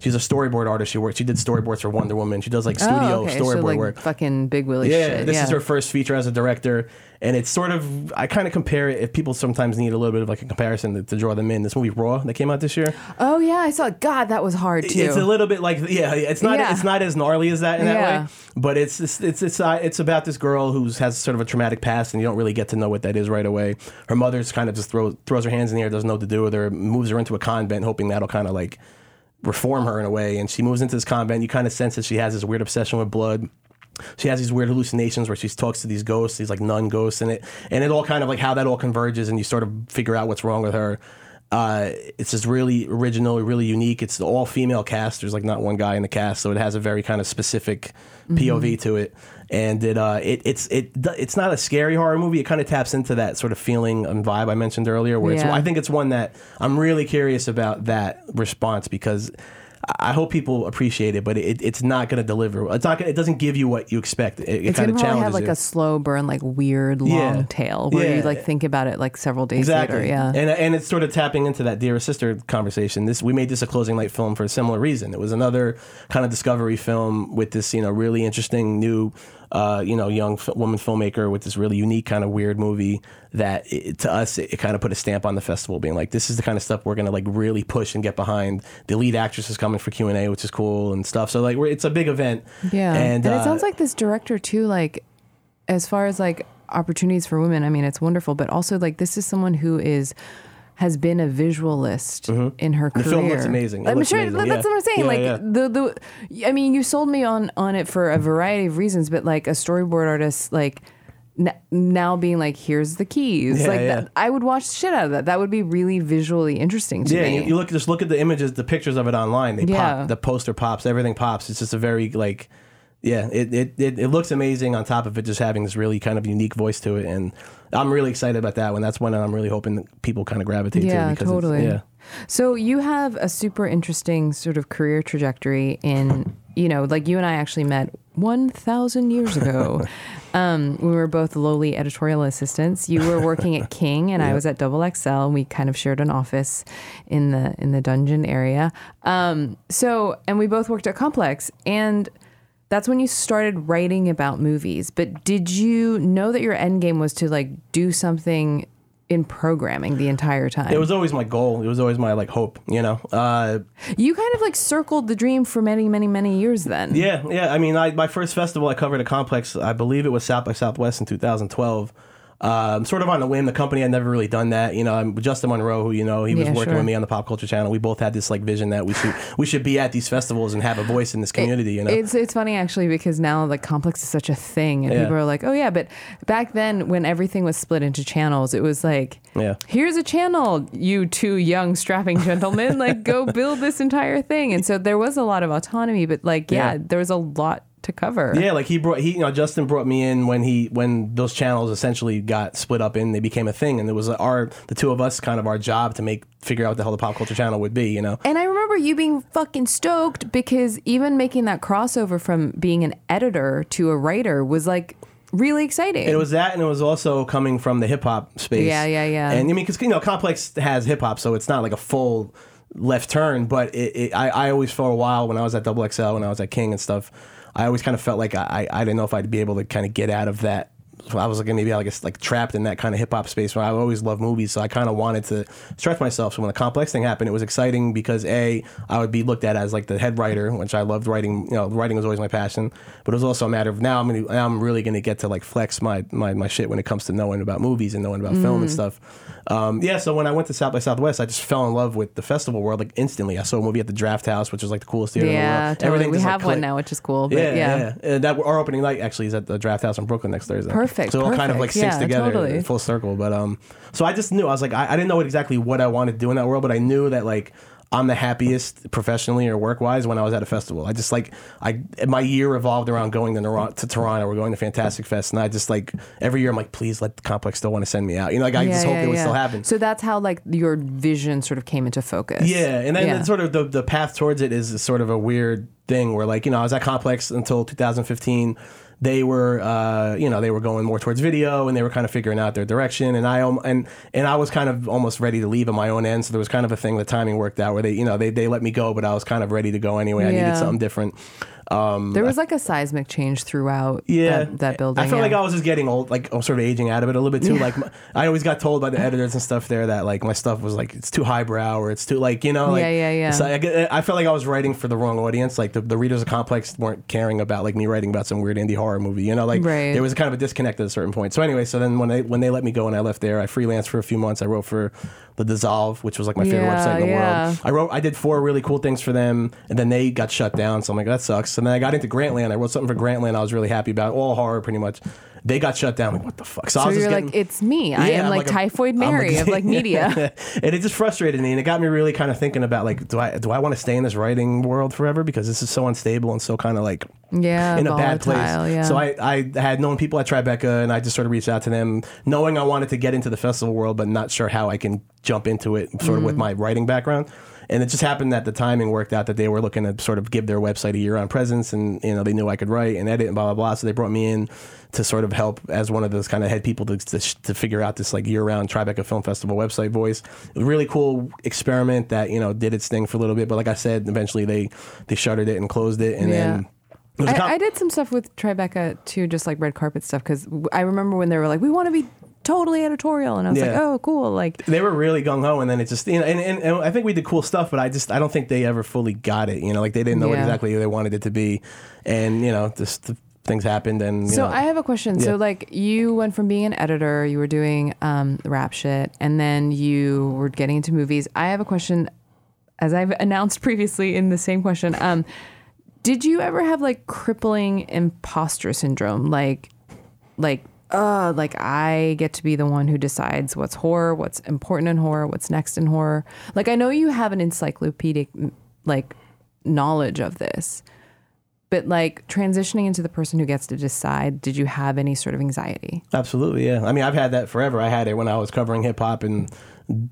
she's a storyboard artist. She worked. She did storyboards for Wonder Woman. She does like studio oh, okay. storyboard so like work. fucking big Willie Yeah, shit. this yeah. is her first feature as a director, and it's sort of I kind of compare it. If people sometimes need a little bit of like a comparison to, to draw them in, this movie Raw that came out this year. Oh yeah, I saw. God, that was hard too. It's a little bit like yeah, it's not Yeah. it's not as gnarly as that in that Yeah. way, but it's it's it's it's, uh, it's about this girl who has sort of a traumatic past, and you don't really get to know what that is right away. Her mother's kind of just throws throws her hands in the air, doesn't know what to do with her, moves her into a convent, hoping that'll kind of like reform her in a way. And she moves into this convent. You kind of sense that she has this weird obsession with blood. She has these weird hallucinations where she talks to these ghosts, these like nun ghosts, and it and it all kind of like how that all converges, and you sort of figure out what's wrong with her. Uh, it's just really original, really unique. It's the all female cast. There's like not one guy in the cast, so it has a very kind of specific POV to it. And it, uh, it it's it it's not a scary horror movie. It kind of taps into that sort of feeling and vibe I mentioned earlier. Where it's, Yeah. I think it's one that I'm really curious about that response because I hope people appreciate it, but it, it's not going to deliver. It's not. Gonna, it doesn't give you what you expect. It, it kind of challenges have like you. a slow burn, like weird long Yeah. tail where Yeah. you like think about it like several days Exactly. later. Yeah. And and it's sort of tapping into that dear sister conversation. This we made this a closing night film for a similar reason. It was another kind of discovery film with this you know really interesting new. Uh, you know, young f- woman filmmaker with this really unique kind of weird movie that it, to us it, it kind of put a stamp on the festival, being like, this is the kind of stuff we're gonna like really push and get behind. The lead actress is coming for Q and A, which is cool and stuff. So like, we're, it's a big event. Yeah. and, it uh, sounds like this director too, like as far as like opportunities for women, I mean, it's wonderful, but also like this is someone who is has been a visualist in her Mm-hmm. The career. film looks amazing. It I'm looks sure amazing, that's yeah. what I'm saying. Yeah, like yeah. the the I mean, you sold me on on it for a variety of reasons, but like a storyboard artist like n- now being like here's the keys like that i would watch the shit out of that that would be really visually interesting to Yeah, me you, you look just look at the images, the pictures of it online. They Yeah. pop. The poster pops. Everything pops. It's just a very like, yeah, it, it it it looks amazing. On top of it, just having this really kind of unique voice to it, and I'm really excited about that one. That's one that I'm really hoping that people kind of gravitate yeah to. totally Yeah. so you have a super interesting sort of career trajectory in you know like you and i actually met 1000 years ago um, we were both lowly editorial assistants you were working at king and i was at double xl and we kind of shared an office in the in the dungeon area um, so and we both worked at complex and that's when you started writing about movies but did you know that your end game was to like do something in programming the entire time It was always my goal. It was always my like hope. You know. Uh, You kind of like circled the dream for many, many, many years then. Yeah, yeah. I mean, I, my first festival I covered a complex. I believe it was South by Southwest in 2012. Um, sort of on a whim. The company had never really done that. You know, I'm Justin Monroe, who you know, he was Yeah, working sure. with me on the Pop Culture Channel. We both had this like vision that we should we should be at these festivals and have a voice in this community. you know, It's it's funny actually because now like complex is such a thing and Yeah. people are like, oh yeah, but back then when everything was split into channels, it was like, Yeah. here's a channel, you two young strapping gentlemen, like go build this entire thing. And so there was a lot of autonomy, but like yeah, Yeah. there was a lot to cover. Yeah, like he brought he you know Justin brought me in when he when those channels essentially got split up and they became a thing and it was our the two of us kind of our job to make figure out what the hell the pop culture channel would be, you know. And I remember you being fucking stoked because even making that crossover from being an editor to a writer was like really exciting. It was that, and it was also coming from the hip hop space. Yeah, yeah, yeah. And I mean, because you know, Complex has hip hop, so it's not like a full left turn. But it, it, I, I always for a while when I was at Double XL, when I was at King and stuff, I always kind of felt like I, I didn't know if I'd be able to kind of get out of that. I was like maybe like like trapped in that kind of hip hop space where I always loved movies, so I kind of wanted to stretch myself. So when the complex thing happened, it was exciting because a I would be looked at as like the head writer, which I loved writing. You know, writing was always my passion, but it was also a matter of now I'm gonna, now I'm really going to get to like flex my, my my shit when it comes to knowing about movies and knowing about film Mm. and stuff. Um, yeah, so when I went to South by Southwest, I just fell in love with the festival world like instantly. I saw a movie at the Drafthouse, which was like the coolest theater in the yeah, world. totally. We just, like, have one clicked. now, which is cool. But Yeah, yeah, yeah. yeah. Uh, that our opening night actually is at the Drafthouse in Brooklyn next Thursday. Perfect, So it all kind of like perfect. syncs Yeah, together, totally. full circle. But um, so I just knew I was like I, I didn't know exactly what I wanted to do in that world, but I knew that like I'm the happiest professionally or work wise when I was at a festival. I just like I my year revolved around going to, Nor- to Toronto. We're going to Fantastic Fest, and I just like every year I'm like, please let the complex still want to send me out. You know, like I just hope it would still happen. So that's how like your vision sort of came into focus. Yeah, and then Yeah. then sort of the, the path towards it is sort of a weird thing where like you know I was at Complex until 2015. They were uh, you know they were going more towards video and they were kind of figuring out their direction and I and and I was kind of almost ready to leave on my own end. So there was kind of a thing the timing worked out where they you know they they let me go, but I was kind of ready to go anyway. I Yeah. needed something different. Um, There was like a seismic change throughout yeah, that, that building. I felt yeah. like I was just getting old, like sort of aging out of it a little bit too. Like my, I always got told by the editors and stuff there that like my stuff was like it's too highbrow or it's too like you know like Yeah, yeah, yeah. So I, I felt like I was writing for the wrong audience. Like the, the readers of Complex weren't caring about like me writing about some weird indie horror movie. You know, like Right. there was kind of a disconnect at a certain point. So anyway, so then when they when they let me go and I left there, I freelanced for a few months. I wrote for the Dissolve, which was like my favorite Yeah, website in the yeah. world. I wrote, I did four really cool things for them, and then they got shut down. So I'm like, that sucks. And then I got into Grantland. I wrote something for Grantland. I was really happy about all horror, pretty much. They got shut down. Like, what the fuck? So, I was you're getting, like, it's me. I Yeah, am I'm like, a- Typhoid Mary of like media. and it just frustrated me, and it got me really kind of thinking about like, do I do I want to stay in this writing world forever because this is so unstable and so kind of like yeah, in a bad place. Yeah. So I, I had known people at Tribeca and I just sort of reached out to them knowing I wanted to get into the festival world, but not sure how I can jump into it sort of with Mm. my writing background. And it just happened that the timing worked out that they were looking to sort of give their website a year on presence and, you know, they knew I could write and edit and blah, blah, blah. So they brought me in to sort of help as one of those kind of head people to, to, to figure out this like year round Tribeca Film Festival website voice. It was a really cool experiment that, you know, did its thing for a little bit. But like I said, eventually they, they shuttered it and closed it. And Yeah. then it was a I, I did some stuff with Tribeca too, just like red carpet stuff. Because I remember when they were like, "We want to be totally editorial," and I was like, "Oh, cool!" Like, they were really gung ho, and then it just you know, and, and, and I think we did cool stuff, but I just I don't think they ever fully got it. You know, like they didn't know Yeah. exactly who they wanted it to be, and you know, just the things happened, and you so know, I have a question. Yeah. So, like, you went from being an editor, you were doing um, rap shit, and then you were getting into movies. I have a question, as I've announced previously in the same question. Um, did you ever have like crippling imposter syndrome, like, like? Uh, like I get to be the one who decides what's horror, what's important in horror, what's next in horror. Like I know you have an encyclopedic like knowledge of this, but like transitioning into the person who gets to decide, did you have any sort of anxiety? absolutely, yeah. I mean, I've had that forever. I had it when I was covering hip hop and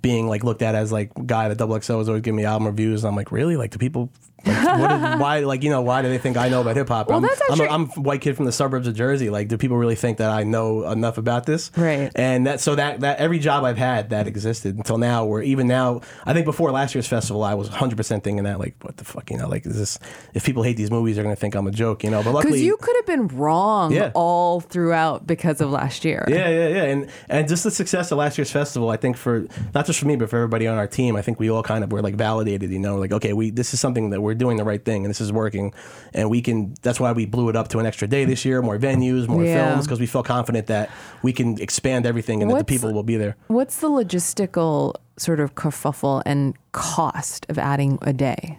being like looked at as like guy that Double XL was always giving me album reviews. I'm like, really? Like, do people? Like, what is, why? Like, you know, why do they think I know about hip hop? Well, I'm, that's I'm, a, actually- I'm a white kid from the suburbs of Jersey. Like, do people really think that I know enough about this? Right. And that so that that every job I've had that existed until now, where even now, I think before last year's festival, I was 100 percent thinking that like, what the fuck, you know, like is this? If people hate these movies, they're gonna think I'm a joke, you know. But Because luckily, you could have been wrong Yeah. all throughout because of last year. yeah, yeah, yeah, and and just the success of last year's festival, I think for not just for me, but for everybody on our team, I think we all kind of were like validated, you know, like okay, we this is something that we're doing the right thing, and this is working, and we can. That's why we blew it up to an extra day this year, more venues, more Yeah. films, because we feel confident that we can expand everything and that the people will be there. What's the logistical sort of kerfuffle and cost of adding a day?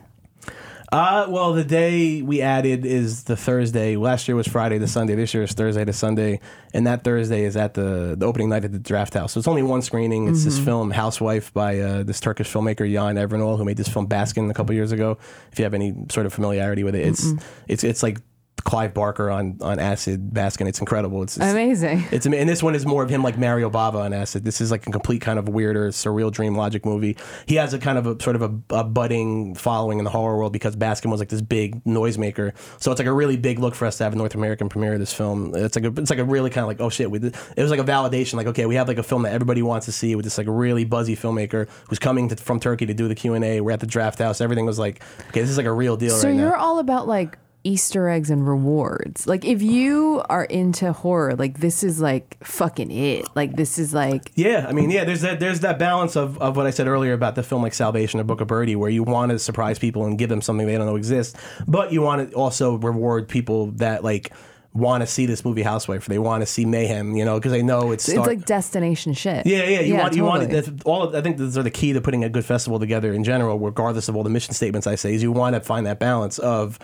Uh, well, the day we added is the Thursday. Last year was Friday to Sunday. This year is Thursday to Sunday, and that Thursday is at the the opening night at the Drafthouse. So it's only one screening. It's this film Housewife by uh, this Turkish filmmaker Can Evrenol, who made this film Baskin a couple years ago. If you have any sort of familiarity with it, it's it's it's like Clive Barker on on acid Baskin. It's incredible. It's, Amazing. it's and this one is more of him like Mario Bava on acid. This is like a complete kind of weirder, surreal dream logic movie. He has a kind of a sort of a, a budding following in the horror world because Baskin was like this big noisemaker. So it's like a really big look for us to have a North American premiere of this film. It's like a, it's like a really kind of like oh shit. We it was like a validation. Like okay, we have like a film that everybody wants to see with this like really buzzy filmmaker who's coming to, from Turkey to do the Q and A. We're at the Drafthouse. Everything was like okay, this is like a real deal right? So right you're now. all about like Easter eggs and rewards. Like if you are into horror, like this is like fucking it. Like this is like Yeah, I mean, yeah, there's that there's that balance of, of what I said earlier about the film like Salvation or Book of Birdie, where you want to surprise people and give them something they don't know exists, but you want to also reward people that like want to see this movie Housewife, they want to see mayhem, you know, because they know it's it's like destination shit. yeah, yeah. You want, you want. That's all. Of, I think those are the key to putting a good festival together in general, regardless of all the mission statements I say. Is you want to find that balance of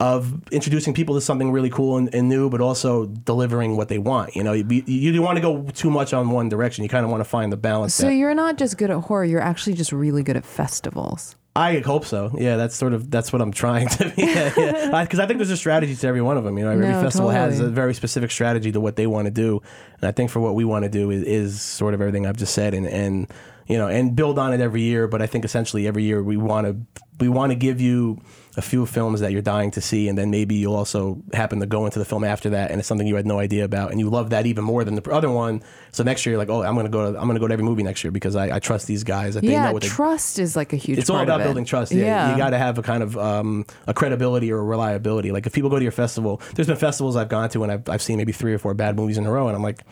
of introducing people to something really cool and, and new, but also delivering what they want. You know, you, you, you don't want to go too much on one direction. You kind of want to find the balance. So that- you're not just good at horror, you're actually just really good at festivals. I hope so. Yeah, that's sort of that's what I'm trying to be. Because yeah, Because I think there's a strategy to every one of them. You know, every No, festival has a very specific strategy to what they want to do, and I think for what we want to do is, is sort of everything I've just said, and and you know, and build on it every year. But I think essentially every year we want to we want to give you a few films that you're dying to see, and then maybe you'll also happen to go into the film after that, and it's something you had no idea about, and you love that even more than the other one. So next year, you're like, oh, I'm gonna go to I'm gonna go to every movie next year because I, I trust these guys that they yeah, know what they trust is like a huge. it's all about of it. building trust. Yeah, you got to have a kind of um, a credibility or a reliability. Like if people go to your festival, there's been festivals I've gone to and I've, I've seen maybe three or four bad movies in a row, and I'm like,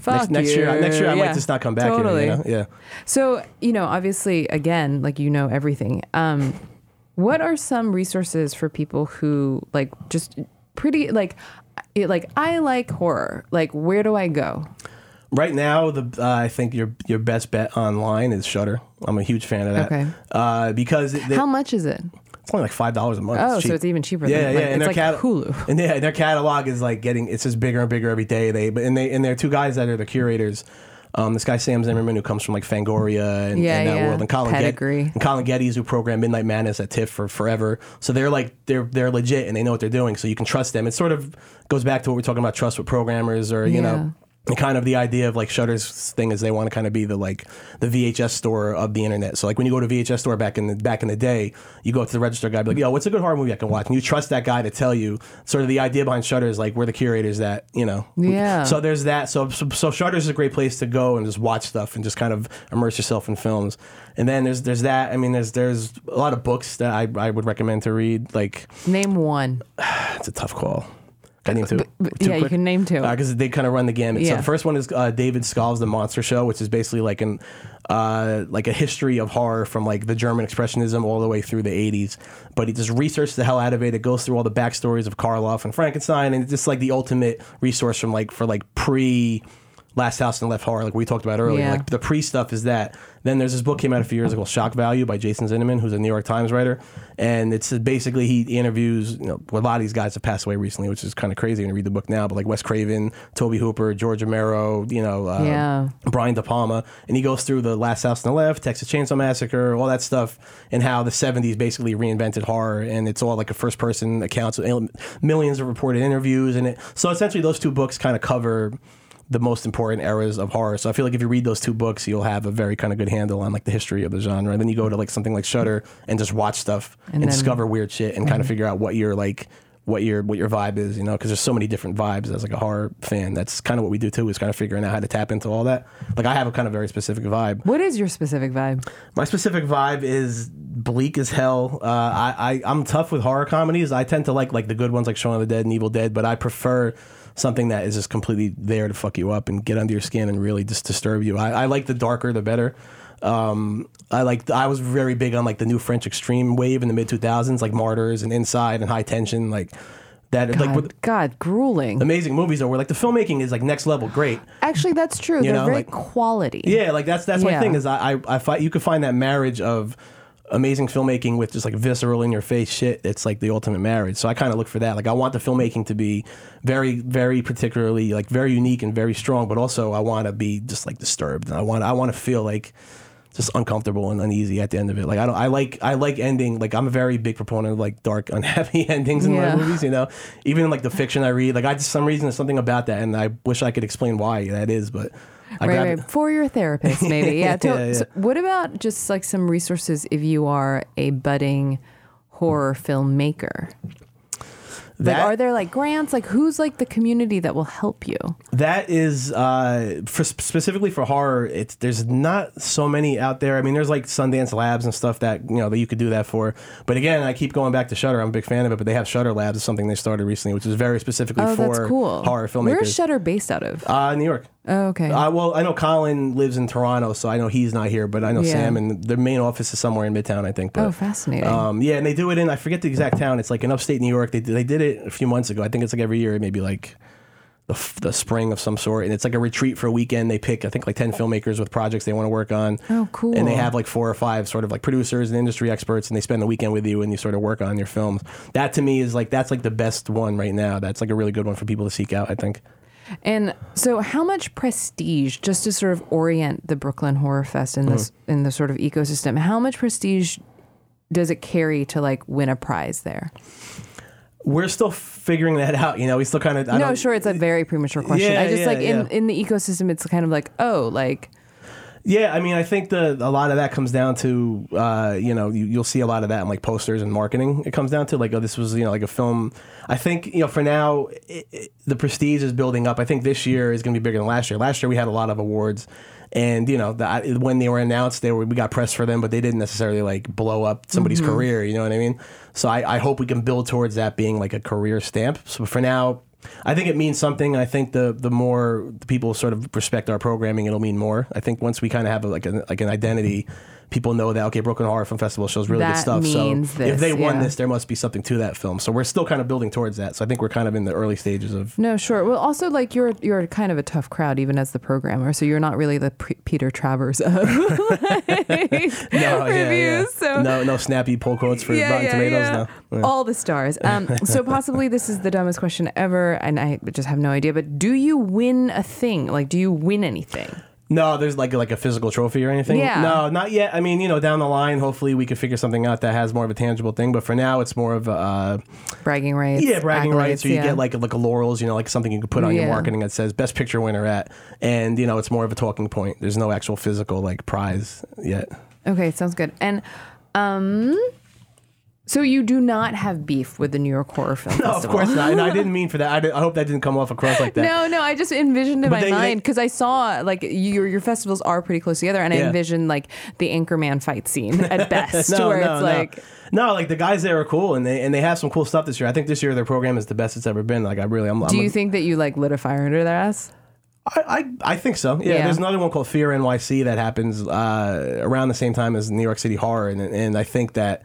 Fuck next, next year, next year I you. might just not come back totally. here. You know? Yeah. So, you know, obviously, again, like you know everything. Um, what are some resources for people who like just pretty like, it, like I like horror. Like, where do I go? Right now, the uh, I think your your best bet online is Shudder. I'm a huge fan of that. Okay. Uh, because it, How much is it? it's only like five dollars a month. Oh, cheap. so it's even cheaper. Yeah, than, yeah, like, and it's their like cat- Hulu. and yeah, their catalog is like getting it's just bigger and bigger every day. They but and they and there are two guys that are the curators. Um, this guy Sam Zimmerman who comes from like Fangoria and, Yeah, and that yeah. world, and Colin Get- and Colin Geddes who programmed Midnight Madness at TIFF for forever. So they're like they're they're legit and they know what they're doing. So you can trust them. It sort of goes back to what we're talking about trust with programmers or you Yeah. know. And kind of the idea of like Shudder's thing is they want to kind of be the like the VHS store of the internet. So like when you go to VHS store back in the back in the day, you go up to the register guy, be like, "Yo, what's a good horror movie I can watch?" And you trust that guy to tell you. Sort of the idea behind Shudder is like we're the curators that you know. Yeah. So there's that. So so, so Shudder's a great place to go and just watch stuff and just kind of immerse yourself in films. And then there's there's that. I mean, there's there's a lot of books that I I would recommend to read. Like Name one. it's a tough call. Can I name two? But- Two yeah, you can name two. because they kind of run the gamut. So Yeah. the first one is uh, David Skal's The Monster Show, which is basically like an uh, like a history of horror from like the German expressionism all the way through the 80s. But he just researched the hell out of it. It goes through all the backstories of Karloff and Frankenstein, and it's just like the ultimate resource from like for like pre. Last House the Left horror, like we talked about earlier. Yeah. Like the pre stuff is that. Then there's this book came out a few years ago, Shock Value by Jason Zinoman, who's a New York Times writer, and it's basically he interviews. You know, a lot of these guys have passed away recently, which is kind of crazy when you read the book now. But like Wes Craven, Tobe Hooper, George Romero, you know, uh, Yeah. Brian De Palma, and he goes through the Last House on the Left, Texas Chainsaw Massacre, all that stuff, and how the '70s basically reinvented horror, and it's all like a first-person accounts, millions of reported interviews, and it. So essentially, those two books kind of cover the most important eras of horror. So I feel like if you read those two books, you'll have a very kind of good handle on like the history of the genre. And then you go to like something like Shudder and just watch stuff and, And then- discover weird shit and kind of figure out what your like what your what your vibe is, you know, because there's so many different vibes as like a horror fan. That's kind of what we do too, is kind of figuring out how to tap into all that. Like I have a kind of very specific vibe. What is your specific vibe? My specific vibe is bleak as hell. Uh, I, I I'm tough with horror comedies. I tend to like like the good ones like Shaun of the Dead and Evil Dead, but I prefer something that is just completely there to fuck you up and get under your skin and really just disturb you. I, I like the darker the better. Um, I like I was very big on like the new French extreme wave in the mid 2000s, like Martyrs and Inside and High Tension, like that. God, Like with God, grueling. amazing movies though, where like the filmmaking is like next level great. Actually, that's true. They're know, very like- quality. Yeah, like that's that's my thing is I I, I find you could find that marriage of amazing filmmaking with just like visceral in your face shit. It's like the ultimate marriage. So I kind of look for that. Like I want the filmmaking to be very very particularly like very unique and very strong, but also I want to be just like disturbed. And I want I want to feel like just uncomfortable and uneasy at the end of it. Like I don't I like I like ending like I'm a very big proponent of like dark unhappy endings in Yeah. my movies, you know. Even in like the fiction I read, like I just some reason there's something about that and I wish I could explain why that is, but I right, right. it. For your therapist, maybe. Yeah. to- Yeah, yeah. So what about just like some resources if you are a budding horror filmmaker? Like, are there like grants? Like, who's like the community that will help you? That is uh, for specifically for horror. It's there's not so many out there. I mean, there's like Sundance Labs and stuff that you know that you could do that for. But again, I keep going back to Shudder. I'm a big fan of it. But they have Shudder Labs, is something they started recently, which is very specifically Oh, for cool. horror filmmakers. Where's Shudder based out of? uh, New York. Oh, okay. Uh, well, I know Colin lives in Toronto, so I know he's not here. But I know Yeah. Sam, and their main office is somewhere in Midtown, I think. But, oh, fascinating. um, yeah, and they do it in I forget the exact town. It's like in upstate New York. They they did it a few months ago. I think it's like every year, maybe like the, f- the spring of some sort, and it's like a retreat for a weekend. They pick I think like ten filmmakers with projects they want to work on. Oh, cool. And they have like four or five sort of like producers and industry experts, and they spend the weekend with you, and you sort of work on your films. That to me is like that's like the best one right now. That's like a really good one for people to seek out. I think. And so, how much prestige, just to sort of orient the Brooklyn Horror Fest in this Mm-hmm. in the sort of ecosystem, how much prestige does it carry to like win a prize there? We're still figuring that out. You know, we still kind of. no, sure, it's a very premature question. Yeah, I just yeah, like in yeah. in the ecosystem, it's kind of like oh, like Yeah, I mean, I think the a lot of that comes down to uh, you know you, you'll see a lot of that in like posters and marketing. It comes down to like oh this was you know like a film. I think you know for now it, it, the prestige is building up. I think this year is going to be bigger than last year. Last year we had a lot of awards, and you know the, when they were announced, they were we got press for them, but they didn't necessarily like blow up somebody's career. You know what I mean? So I, I hope we can build towards that being like a career stamp. So for now. I think it means something. I think the the more people sort of respect our programming, it'll mean more. I think once we kind of have a, like a, like an identity, people know that okay, Brooklyn Horror Film Festival shows really That good stuff. so this, if they won yeah. this, there must be something to that film. So we're still kind of building towards that. So I think we're kind of in the early stages of. no, sure. Well, also like you're you're kind of a tough crowd even as the programmer, so you're not really the P- Peter Travers of like, No, yeah, reviews. yeah. So no, no snappy pull quotes for Rotten Tomatoes. No. Yeah. All the stars. Um, so possibly this is the dumbest question ever, and I just have no idea. But do you win a thing? Like, do you win anything? No, there's like like a physical trophy or anything. Yeah. No, not yet. I mean, you know, down the line, hopefully we could figure something out that has more of a tangible thing. But for now, it's more of a. Uh, Bragging rights. Yeah, bragging rights, or you yeah. get like like a laurels, you know, like something you can put on your marketing that says best picture winner at, and you know, it's more of a talking point. There's no actual physical like prize yet. Okay, sounds good. And um, so you do not have beef with the New York Horror Film No, of Festival. course not. And I didn't mean for that. I, did, I hope that didn't come off across like that. No, no, I just envisioned in But my they- mind because I saw like your your festivals are pretty close together, and I envisioned like the Anchorman fight scene at best, no, where no, it's no. like no, like the guys there are cool, and they and they have some cool stuff this year. I think this year their program is the best it's ever been. Like I really, I'm. Do I'm you think that you like lit a fire under their ass? I, I I think so. Yeah, Yeah. There's another one called Fear NYC that happens uh, around the same time as New York City Horror, and and I think that.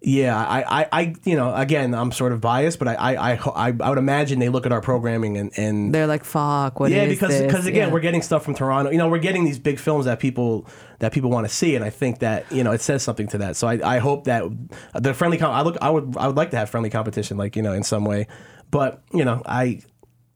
Yeah, I, I, I, you know, again, I'm sort of biased, but I, I, I, I would imagine they look at our programming and, and They're like, "Fuck, what yeah, is because this?" because again, Yeah. we're getting stuff from Toronto. You know, we're getting these big films that people that people want to see, and I think that you know it says something to that. So I, I hope that the friendly. Com- I look, I would I would like to have friendly competition, like you know, in some way, but you know, I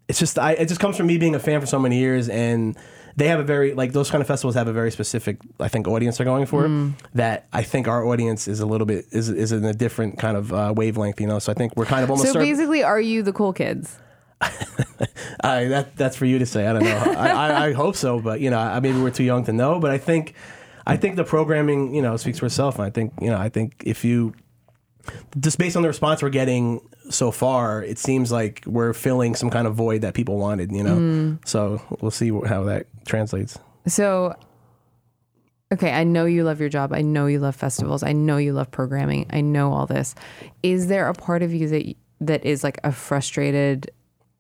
it's just I it just comes from me being a fan for so many years and. They have a very like those kind of festivals have a very specific I think audience they're going for Mm. that I think our audience is a little bit is is in a different kind of uh, wavelength you know so I think we're kind of almost So start- basically, are you the cool kids? I, that that's for you to say. I don't know. I, I, I hope so, but you know, I, maybe we're too young to know. But I think, I think the programming, you know, speaks for itself. And I think, you know, I think if you, just based on the response we're getting so far, it seems like we're filling some kind of void that people wanted. You know, hmm. so we'll see how that translates. So, okay, I know you love your job. I know you love festivals. I know you love programming. I know all this. Is there a part of you that that is like a frustrated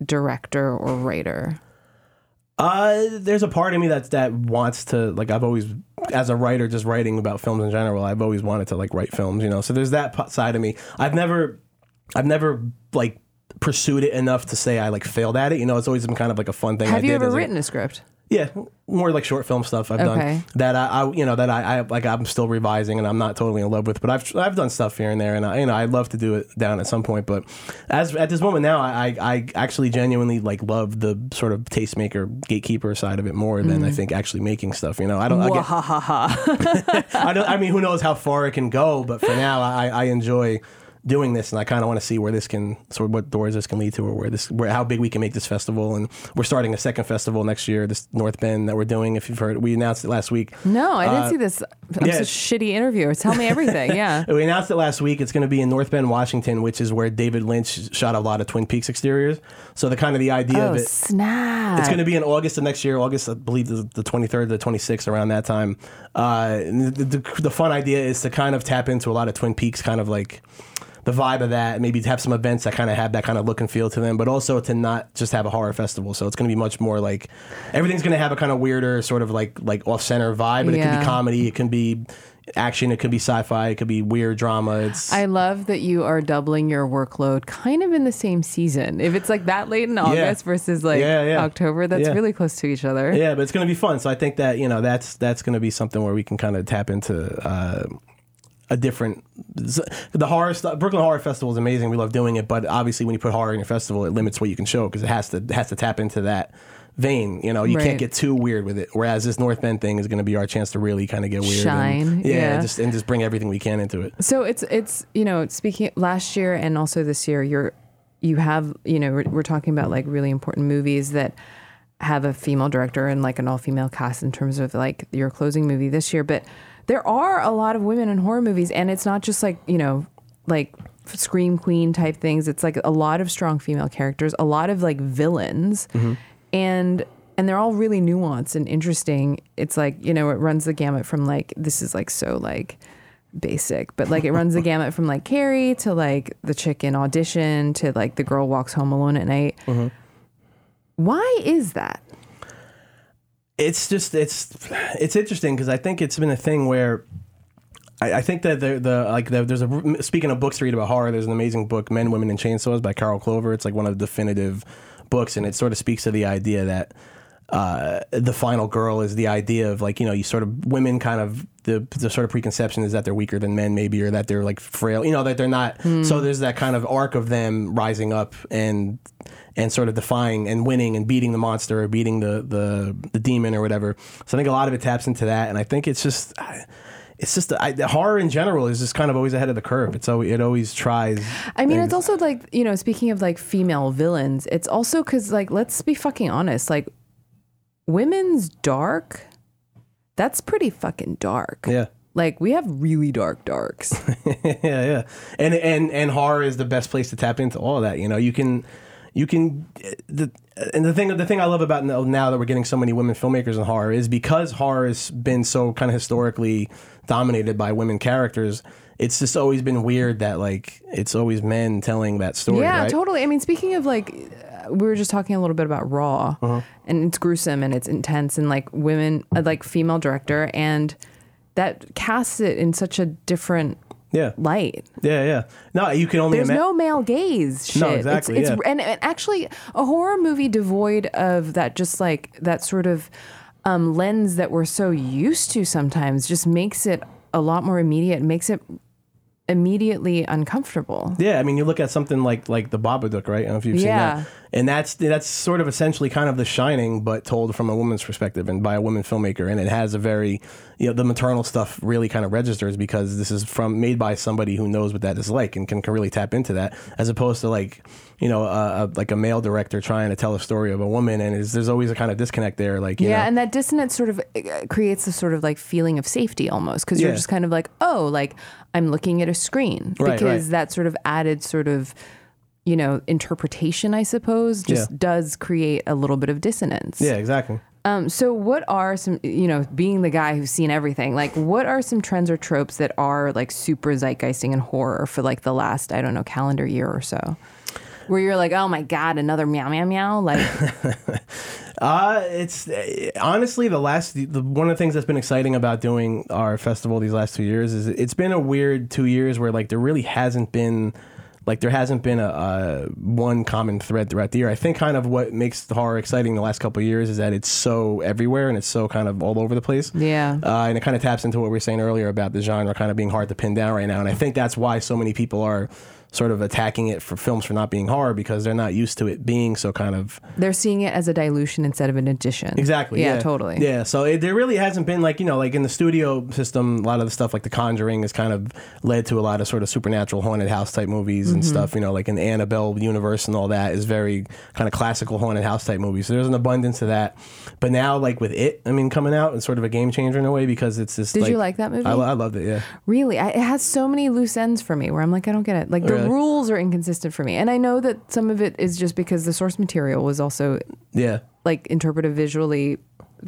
director or writer? Uh, there's a part of me that that wants to like I've always as a writer just writing about films in general I've always wanted to like write films you know? So there's that p- side of me. I've never I've never like pursued it enough to say I like failed at it you know? It's always been kind of like a fun thing I Have you did ever as a- written a script? Yeah more like short film stuff I've Okay. done that I, I you know that I, I like I'm still revising and I'm not totally in love with but I've I've done stuff here and there and I you know I'd love to do it down at some point but as at this moment now I I, I actually genuinely like love the sort of tastemaker gatekeeper side of it more than I Mm. think actually making stuff you know I don't I, get- Wahahaha. I don't I mean who knows how far it can go but for now I I enjoy doing this and I kind of want to see where this can sort of what doors this can lead to or where this where how big we can make this festival and we're starting a second festival next year this North Bend that we're doing if you've heard we announced it last week No, I didn't Uh, see this. I'm yeah. such a shitty interviewer. Tell me everything. Yeah. we announced it last week it's going to be in North Bend Washington which is where David Lynch shot a lot of Twin Peaks exteriors so the kind of the idea Oh of it Oh, snap! It's going to be in August of next year. August, I believe, the, the 23rd, the 26th, around that time. Uh, the, the, the fun idea is to kind of tap into a lot of Twin Peaks, kind of like the vibe of that. Maybe have some events that kind of have that kind of look and feel to them, but also to not just have a horror festival. So it's going to be much more like everything's going to have a kind of weirder, sort of like like off center vibe. But it can be comedy, it can be action, it could be sci-fi, it could be weird drama. It's I love that you are doubling your workload kind of in the same season. If it's like that late in August versus like Yeah, yeah. October, that's Yeah. really close to each other. yeah, but it's going to be fun. So I think that you know that's that's going to be something where we can kind of tap into uh, a different the horror stuff. Brooklyn Horror Festival is amazing. We love doing it, but obviously when you put horror in your festival, it limits what you can show because it has to it has to tap into that vein. You know, you Right. can't get too weird with it. Whereas this North Bend thing is going to be our chance to really kind of get weird, Shine, and, yeah, yeah. just and just bring everything we can into it. So it's it's you know speaking last year and also this year you're you have you know we're, we're talking about like really important movies that have a female director and like an all female cast in terms of like your closing movie this year, but there are a lot of women in horror movies and it's not just like you know like scream queen type things. It's like a lot of strong female characters, a lot of like villains, mm-hmm. and and they're all really nuanced and interesting. It's like you know it runs the gamut from like this is like so like basic, but like it runs the gamut from like Carrie to like the chicken audition to like the girl walks home alone at night. Mm-hmm. Why is that? It's just it's it's interesting because I think it's been a thing where I, I think that the the like the, there's a speaking of books to read about horror. There's an amazing book, Men, Women, and Chainsaws by Carol Clover. It's like one of the definitive books, and it sort of speaks to the idea that uh, the final girl is the idea of like you know you sort of women kind of the the sort of preconception is that they're weaker than men maybe or that they're like frail you know that they're not. So there's that kind of arc of them rising up and and sort of defying and winning and beating the monster or beating the the the demon or whatever. So I think a lot of it taps into that and I think it's just it's just I, the horror in general is just kind of always ahead of the curve. It's always, it always tries I mean, things. it's also like, you know, speaking of like female villains, it's also because, like, let's be fucking honest, like, women's dark, that's pretty fucking dark. yeah Like, we have really dark darks. yeah, yeah. And and and horror is the best place to tap into all of that. You know, you can you can the and the thing the thing I love about now, that we're getting so many women filmmakers in horror is because horror has been so kind of historically dominated by women characters. It's just always been weird that like it's always men telling that story. yeah, right? totally. I mean, speaking of like, we were just talking a little bit about Raw, Uh-huh. and it's gruesome and it's intense, and like women, uh, like female director, and that casts it in such a different Yeah, light. yeah, yeah. No, you can only There's imagine. no male gaze shit. No, exactly, It's, it's yeah. and, and actually a horror movie devoid of that just like that sort of um, lens that we're so used to sometimes just makes it a lot more immediate, makes it immediately uncomfortable. Yeah, I mean, you look at something like like the Babadook, right? I don't know if you've Yeah. seen that, and that's that's sort of essentially kind of The Shining, but told from a woman's perspective and by a woman filmmaker, and it has a very, you know, the maternal stuff really kind of registers because this is from made by somebody who knows what that is like and can, can really tap into that, as opposed to like, you know, a, a, like a male director trying to tell a story of a woman, and is, there's always a kind of disconnect there, like you yeah, know, and that dissonance sort of uh, creates a sort of like feeling of safety almost because you're just kind of like, oh, like I'm looking at a screen Right, because right. that sort of added sort of you know interpretation, I suppose, just Yeah. does create a little bit of dissonance. yeah, exactly. Um, so what are some, you know, being the guy who's seen everything, like what are some trends or tropes that are like super zeitgeisting in horror for like the last, I don't know, calendar year or so? Where you're like, oh my God, another meow, meow, meow. Like, Uh, it's uh, honestly the last the one of the things that's been exciting about doing our festival these last two years is it's been a weird two years where like there really hasn't been like there hasn't been a, a one common thread throughout the year. I think kind of what makes the horror exciting the last couple of years is that it's so everywhere and it's so kind of all over the place. Yeah. Uh, and it kind of taps into what we were saying earlier about the genre kind of being hard to pin down right now. And I think that's why so many people are sort of attacking it for films for not being horror because they're not used to it being so kind of they're seeing it as a dilution instead of an addition. Exactly. Yeah, Yeah, totally. Yeah. So it, there really hasn't been like you know like in the studio system, a lot of the stuff like The Conjuring has kind of led to a lot of sort of supernatural haunted house type movies and Mm-hmm. stuff. You know, like in the Annabelle universe and all that is very kind of classical haunted house type movies. So there's an abundance of that. But now like with it, I mean, coming out, it's sort of a game changer in a way because it's just. Did you like that movie? I, I loved it. Yeah. Really, I, it has so many loose ends for me where I'm like, I don't get it. Like the Really? Rules are inconsistent for me, and I know that some of it is just because the source material was also Yeah. like interpreted visually,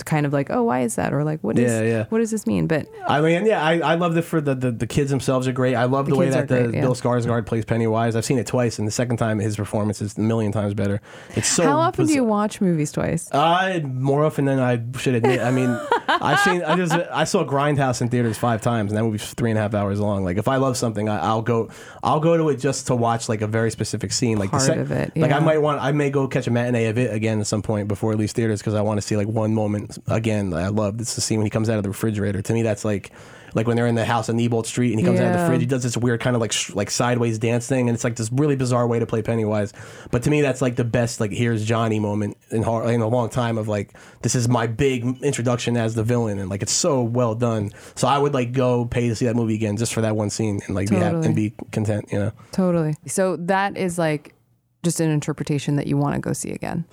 kind of like, oh, why is that, or like, what is, Yeah, yeah. what does this mean? But I mean, yeah, I, I loved it for the, the the kids themselves are great. I love the, The way that are the great, yeah. Bill Skarsgård plays Pennywise. I've seen it twice, and the second time his performance is a million times better. It's so. how often do you watch movies twice? I more often than I should admit. I mean, I've seen. I just I saw Grindhouse in theaters five times, and that movie's three and a half hours long. Like if I love something, I, I'll go. I'll go to it just to watch like a very specific scene, like Part the of it, Like I might want. I may go catch a matinee of it again at some point before it leaves theaters because I want to see like one moment again. I love. this the scene when he comes out of the refrigerator. To me, that's like like when they're in the house on Neibolt Street and he comes out of the fridge, he does this weird kind of like sh- like sideways dance thing, and it's like this really bizarre way to play Pennywise. But to me, that's like the best like here's Johnny moment in in a long time of like this is my big introduction as the villain, and like it's so well done. So I would like go pay to see that movie again just for that one scene and like be happy and be content, you know. Totally. So that is like just an interpretation that you want to go see again.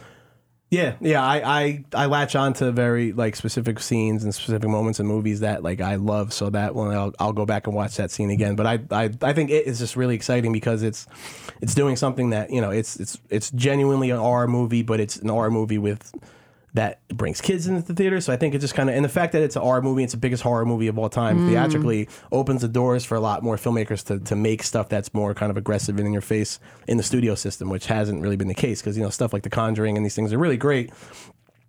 Yeah, yeah. I, I I latch on to very like specific scenes and specific moments in movies that like I love. So that one I'll, I'll go back and watch that scene again. But I, I I think it is just really exciting because it's it's doing something that you know it's it's it's genuinely an R movie, but it's an R movie with that brings kids into the theater. So I think it just kind of and the fact that it's an R movie, it's the biggest horror movie of all time. Mm. Theatrically opens the doors for a lot more filmmakers to to make stuff that's more kind of aggressive and in your face in the studio system, which hasn't really been the case because you know stuff like The Conjuring and these things are really great,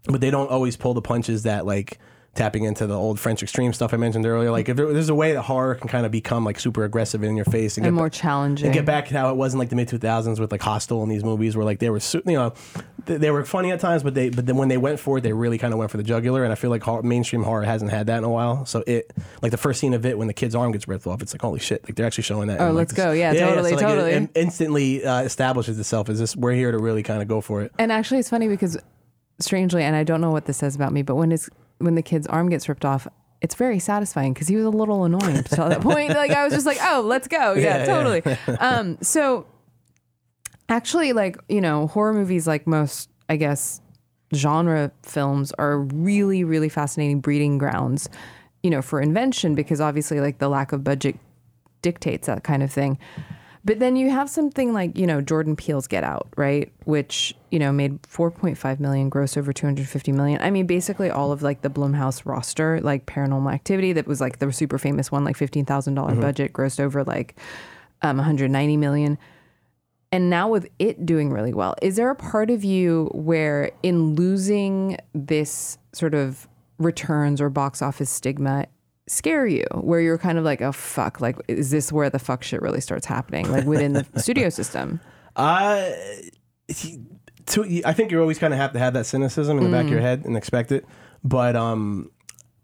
but they don't always pull the punches that like tapping into the old French extreme stuff I mentioned earlier. Like if there, there's a way that horror can kind of become like super aggressive and in your face and, And get more ba- challenging. and get back to how it was in like the mid 2000s with like Hostel and these movies where like they were you know th- they were funny at times but they but then when they went for it they really kind of went for the jugular and I feel like horror, mainstream horror hasn't had that in a while so it like the first scene of it when the kid's arm gets ripped off it's like holy shit like they're actually showing that Oh, like, let's this- go. Yeah, totally, so, like, it- totally. it instantly uh, establishes itself as this we're here to really kind of go for it And actually, it's funny because, strangely, and I don't know what this says about me, but when his when the kid's arm gets ripped off, it's very satisfying because he was a little annoying up to that point. Like I was just like, oh, let's go. Yeah, Yeah, totally. um, so actually, like you know, horror movies, like most, I guess, genre films, are really, really fascinating breeding grounds. You know, for invention because obviously, like the lack of budget dictates that kind of thing. But then you have something like, you know, Jordan Peele's Get Out, right? Which, you know, made 4.5 million, gross over 250 million. I mean, basically all of like the Blumhouse roster, like Paranormal Activity, that was like the super famous one, like $15,000 budget, grossed over like um, 190 million. And now with it doing really well, is there a part of you where in losing this sort of returns or box office stigma scare you where you're kind of like oh fuck like is this where the fuck shit really starts happening like within the studio system Uh, to, I think you always kind of have to have that cynicism in the back of your head and expect it. But um,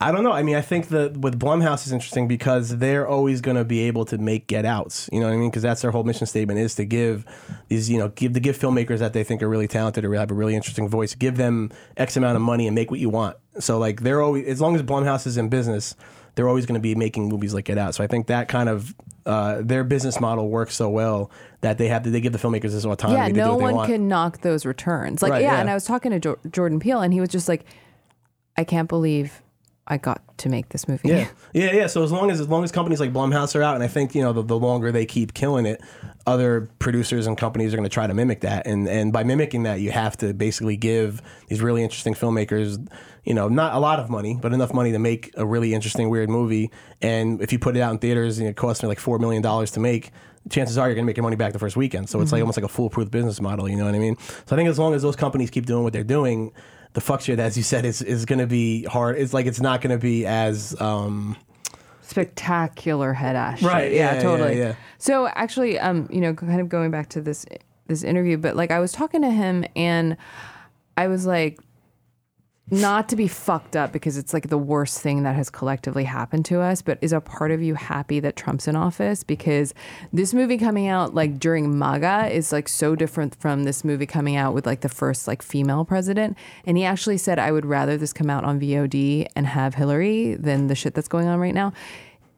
I don't know. I mean, I think that with Blumhouse is interesting because they're always going to be able to make get outs. You know what I mean? Because that's their whole mission statement is to give these, you know, give to give filmmakers that they think are really talented or have a really interesting voice, give them X amount of money and make what you want. So like they're always as long as Blumhouse is in business, they're always going to be making movies like Get Out. So I think that kind of uh, their business model works so well that they have to they give the filmmakers this autonomy yeah to do no what they one want. can knock those returns like Right, yeah, yeah. and i was talking to jo- jordan peele and he was just like i can't believe i got to make this movie Yeah, yeah, yeah. So as long as as long as companies like Blumhouse are out, and I think you know the, the longer they keep killing it, other producers and companies are going to try to mimic that, and and by mimicking that, you have to basically give these really interesting filmmakers, you know, not a lot of money, but enough money to make a really interesting weird movie. And if you put it out in theaters and it costs me like four million dollars to make. Chances are you're gonna make your money back the first weekend, so it's like almost like a foolproof business model. You know what I mean? So I think as long as those companies keep doing what they're doing, the fuck shit, as you said, is is gonna be hard. It's like it's not gonna be as um, spectacular head ass Right, yeah, yeah, yeah, totally yeah. so actually um you know kind of going back to this this interview but like i was talking to him and i was like not to be fucked up because it's like the worst thing that has collectively happened to us but is a part of you happy that trump's in office? Because this movie coming out like during maga is like so different from this movie coming out with like the first like female president. And he actually said i would rather this come out on vod and have hillary than the shit that's going on right now.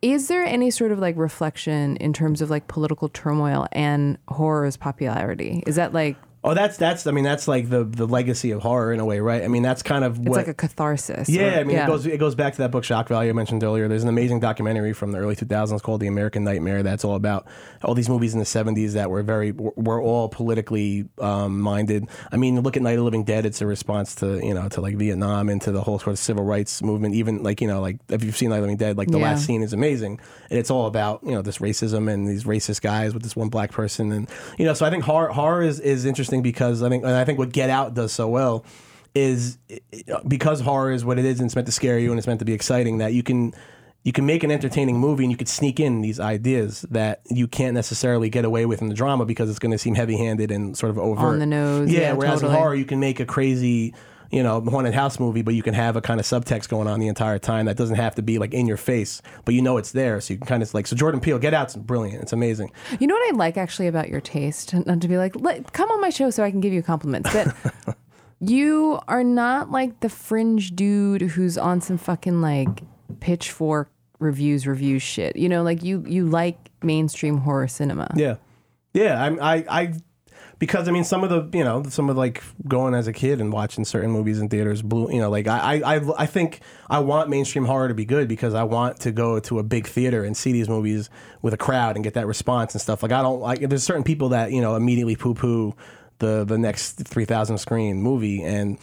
Is there any sort of like reflection in terms of like political turmoil and horror's popularity? Is that like Oh, that's that's. I mean, that's like the the legacy of horror in a way, right? I mean, that's kind of it's like a catharsis? yeah, or- I mean, it goes it goes back to that book Shock Value I mentioned earlier. There's an amazing documentary from the early 2000s called The American Nightmare. That's all about all these movies in the 70s that were very were all politically um, minded. I mean, look at Night of the Living Dead. It's a response to you know to like Vietnam and to the whole sort of civil rights movement. Even like you know like if you've seen Night of the Living Dead, like the Yeah. last scene is amazing, and it's all about you know this racism and these racist guys with this one black person, and you know so I think horror horror is is interesting because I think and I think what Get Out does so well is because horror is what it is and it's meant to scare you and it's meant to be exciting that you can you can make an entertaining movie and you could sneak in these ideas that you can't necessarily get away with in the drama because it's going to seem heavy-handed and sort of overt On the nose, yeah, whereas totally. in horror you can make a crazy you know, haunted house movie, but you can have a kind of subtext going on the entire time that doesn't have to be like in your face, but you know it's there. So you can kind of like, so Jordan Peele, Get Out's brilliant. It's amazing. You know what I like actually about your taste? Not to be like, come on my show so I can give you compliments, but you are not like the fringe dude who's on some fucking like pitchfork reviews, review shit. You know, like you you like mainstream horror cinema. Yeah, yeah. I'm, I, I, because I mean, some of the, you know, some of like going as a kid and watching certain movies in theaters, blew, you know, like I, I, I, think I want mainstream horror to be good because I want to go to a big theater and see these movies with a crowd and get that response and stuff. Like I don't like. There's certain people that you know immediately poo poo the the next three thousand screen movie and.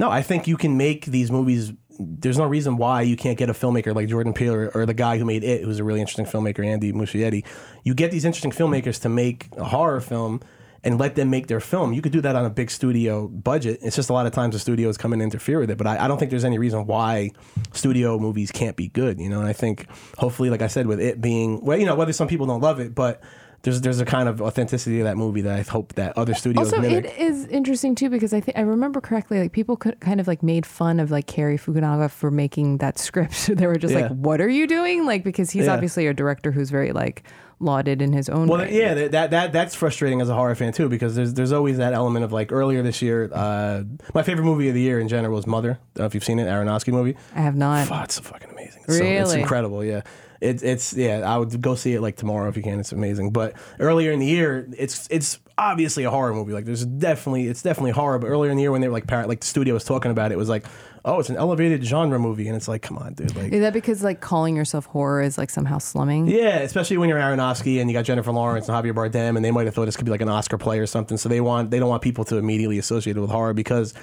No, I think you can make these movies. There's no reason why you can't get a filmmaker like Jordan Peele or, or the guy who made It, who's a really interesting filmmaker, Andy Muschietti. You get these interesting filmmakers to make a horror film and let them make their film. You could do that on a big studio budget. It's just a lot of times the studios come in and interfere with it. But I, I don't think there's any reason why studio movies can't be good. You know, and I think hopefully, like I said, with it being well, you know, whether some people don't love it, but there's there's a kind of authenticity to that movie that I hope that other studios Also, mimic. it is interesting too because I think I remember correctly, like people could kind of like made fun of like Cary Fukunaga for making that script. they were just Yeah. like, "What are you doing?" Like because he's Yeah. obviously a director who's very like lauded in his own Well, way. yeah, that, that that that's frustrating as a horror fan too because there's there's always that element of like earlier this year. Uh, my favorite movie of the year in general was Mother. I don't know if you've seen it, Aronofsky movie. I have not. Oh, it's fucking amazing. It's so- it's incredible. Yeah. It's it's yeah. I would go see it like tomorrow if you can. It's amazing. But earlier in the year, it's it's obviously a horror movie. Like there's definitely it's definitely horror. But earlier in the year when they were like par- like the studio was talking about it, it was like oh it's an elevated genre movie, and it's like come on, dude. Like Is that because like calling yourself horror is like somehow slumming? yeah, especially when you're Aronofsky and you got Jennifer Lawrence and Javier Bardem, and they might have thought this could be like an Oscar play or something. So they want they don't want people to immediately associate it with horror because,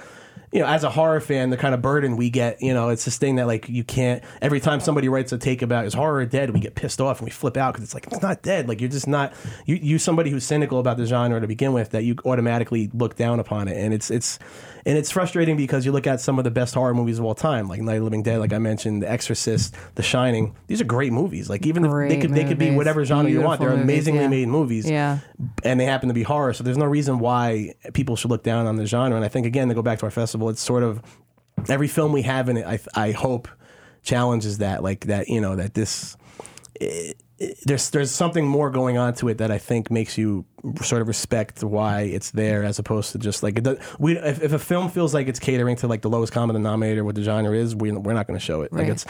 you know, as a horror fan, the kind of burden we get, you know, it's this thing that like you can't. Every time somebody writes a take about is horror dead, we get pissed off and we flip out because it's like it's not dead. Like you're just not you you somebody who's cynical about the genre to begin with that you automatically look down upon it, and it's it's and it's frustrating because you look at some of the best horror movies of all time, like Night of the Living Dead, like I mm-hmm. mentioned, The Exorcist, The Shining. These are great movies. Like even if they Great could they could be whatever genre you want. They're movies, amazingly yeah. made movies. Yeah. And they happen to be horror. So there's no reason why people should look down on the genre. And I think again to go back to our festival, it's sort of every film we have in it. I I hope challenges that like that you know that this. it- it- there's there's something more going on to it that I think makes you sort of respect why it's there as opposed to just like it does, we if, if a film feels like it's catering to like the lowest common denominator what the genre is we, we're not going to show it. Like it's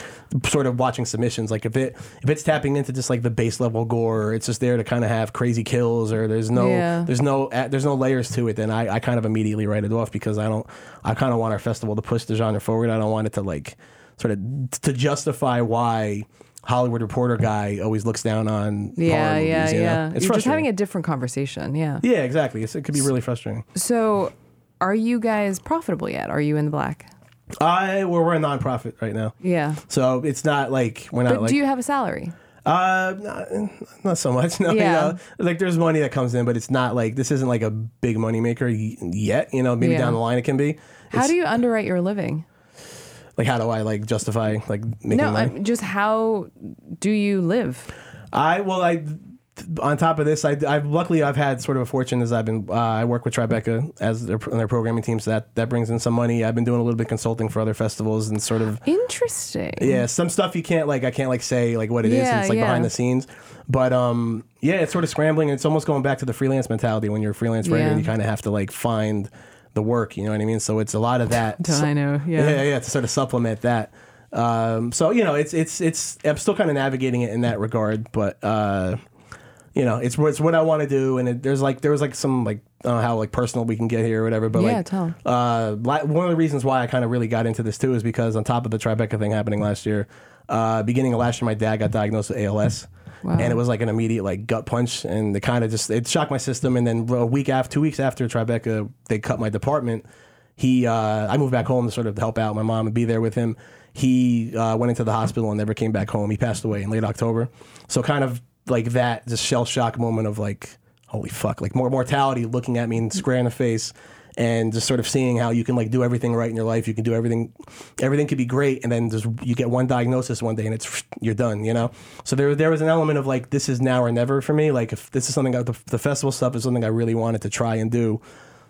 sort of watching submissions. Like if it if it's tapping into just like the base level gore or it's just there to kind of have crazy kills or there's no Yeah. there's no there's no layers to it then I, I kind of immediately write it off because I don't I kind of want our festival to push the genre forward. I don't want it to like sort of to justify why Hollywood Reporter guy always looks down on Yeah, horror yeah, movies, you know? yeah. It's You're just having a different conversation. Yeah. yeah, exactly. It's, it could be really frustrating. So, are you guys profitable yet? Are you in the black? I well, we're a nonprofit right now, Yeah. so it's not like we're not But like do you have a salary? uh not, not so much. No, you Yeah. know, like there's money that comes in, but it's not like this isn't like a big money maker y- yet. You know, maybe Yeah. down the line it can be. How do you underwrite your living? Like how do I like justify like making No, money? I'm, just how do you live? I well, I on top of this, I I've luckily I've had sort of a fortune as I've been uh, I work with Tribeca as their, their programming team, so that that brings in some money. I've been doing a little bit of consulting for other festivals and sort of Interesting. yeah, some stuff you can't like I can't like say like what it is. Yeah, It's like yeah. behind the scenes, but um yeah, it's sort of scrambling. It's almost going back to the freelance mentality when you're a freelance writer Yeah. and you kind of have to like find the work. You know what I mean? So it's a lot of that. I know? Yeah, Yeah. yeah, to sort of supplement that. Um, so you know, it's it's it's I'm still kind of navigating it in that regard, but uh, you know, it's it's what I want to do, and it, there's like there was like some like I don't know how like personal we can get here or whatever, but Yeah, like tell uh, la- one of the reasons why I kind of really got into this too is because on top of the Tribeca thing happening last year, uh, beginning of last year, my dad got diagnosed with ALS. Wow. And it was like an immediate like gut punch, and it kind of just it shocked my system. And then a week after, two weeks after Tribeca, they cut my department he uh, I moved back home to sort of help out my mom and be there with him. He uh, went into the hospital and never came back home. He passed away in late October. So kind of like that, just shell shock moment of like, holy fuck, like more mortality looking at me and square in the face. And just sort of seeing how you can like do everything right in your life, you can do everything, everything could be great, and then just you get one diagnosis one day and it's you're done, you know. So there there was an element of like this is now or never for me. Like if this is something that the, the festival stuff is something I really wanted to try and do,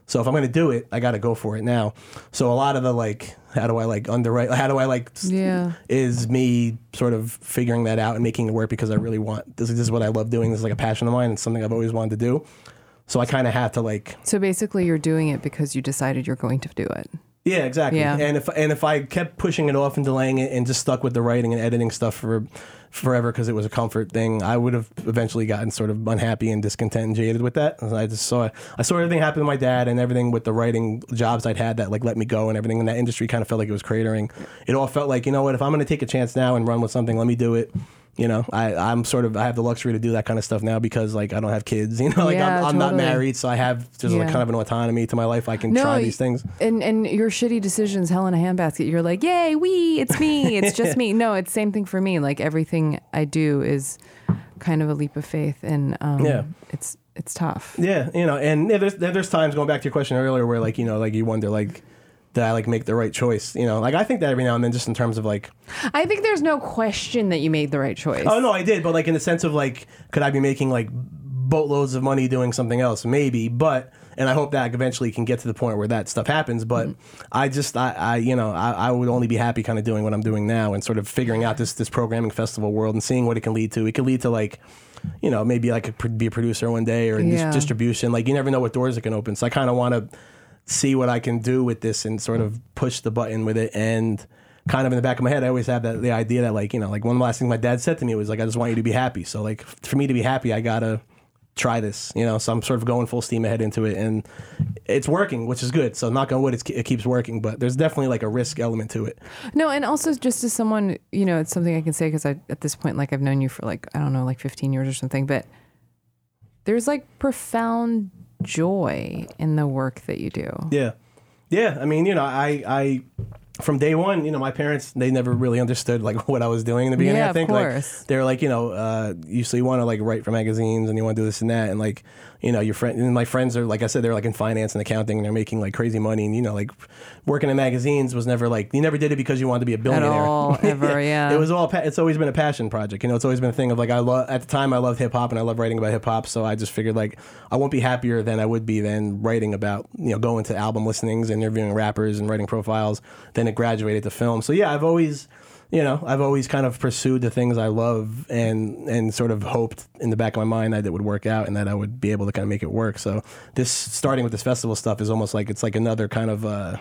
So if I'm gonna do it, I got to go for it now. So a lot of the like, how do I like underwrite? How do I like? Yeah. Is me sort of figuring that out and making it work because I really want this. This is what I love doing. This is like a passion of mine. It's something I've always wanted to do. So I kind of have to like So basically, you're doing it because you decided you're going to do it. Yeah, exactly. Yeah. And if and if I kept pushing it off and delaying it and just stuck with the writing and editing stuff for forever because it was a comfort thing, I would have eventually gotten sort of unhappy and discontent and jaded with that. I just saw I saw everything happen to my dad and everything with the writing jobs I'd had that like let me go and everything in that industry kind of felt like it was cratering. It all felt like you know what if I'm going to take a chance now and run with something, let me do it. You know, I, I'm sort of I have the luxury to do that kind of stuff now because like I don't have kids. You know, like Yeah, I'm, I'm not married, so I have just like kind of an autonomy to my life. I can try these things. And and your shitty decisions, hell in a handbasket. You're like, yay, we, it's me, it's just me. No, it's same thing for me. Like everything I do is kind of a leap of faith, and um, Yeah. it's it's tough. Yeah, you know, and yeah, there's there's times going back to your question earlier where like you know like you wonder like did I like make the right choice? You know, like I think that every now and then just in terms of like I think there's no question that you made the right choice. oh no I did, but like in the sense of like could I be making like boatloads of money doing something else? Maybe, but and I hope that eventually can get to the point where that stuff happens. But mm. I just I, I you know I, I would only be happy kind of doing what I'm doing now and sort of figuring out this this programming festival world and seeing what it can lead to. It could lead to like. You know, maybe I could pr- be a producer one day or Yeah. distribution. Like you never know what doors it can open. So I kind of want to see what I can do with this and sort of push the button with it. And kind of in the back of my head, I always have that the idea that like you know, like one last things my dad said to me was like, I just want you to be happy. So like for me to be happy, I gotta try this. You know, so I'm sort of going full steam ahead into it, and it's working, which is good. So knock on wood, it keeps working. But there's definitely like a risk element to it. No, and also just as someone, you know, it's something I can say because I at this point, like I've known you for like I don't know, like 15 years or something, but there's like profound joy in the work that you do. Yeah, yeah. I mean, you know, I I from day one, you know, my parents they never really understood like what I was doing in the beginning. Yeah, I of think course. like they're like, you know, uh, you so you want to like write for magazines and you want to do this and that, and like, you know, your friend and my friends are like I said, they're like in finance and accounting and they're making like crazy money, and you know, like working in magazines was never like you never did it because you wanted to be a billionaire all, ever, yeah. it was all. Pa- it's always been a passion project. You know, it's always been a thing of like I love. At the time, I loved hip hop and I love writing about hip hop. So I just figured like I won't be happier than I would be than writing about you know going to album listenings and interviewing rappers and writing profiles. Then it graduated to film. So yeah, I've always. You know, I've always kind of pursued the things I love and and sort of hoped in the back of my mind that it would work out and that I would be able to kind of make it work. So this starting with this festival stuff is almost like it's like another kind of uh,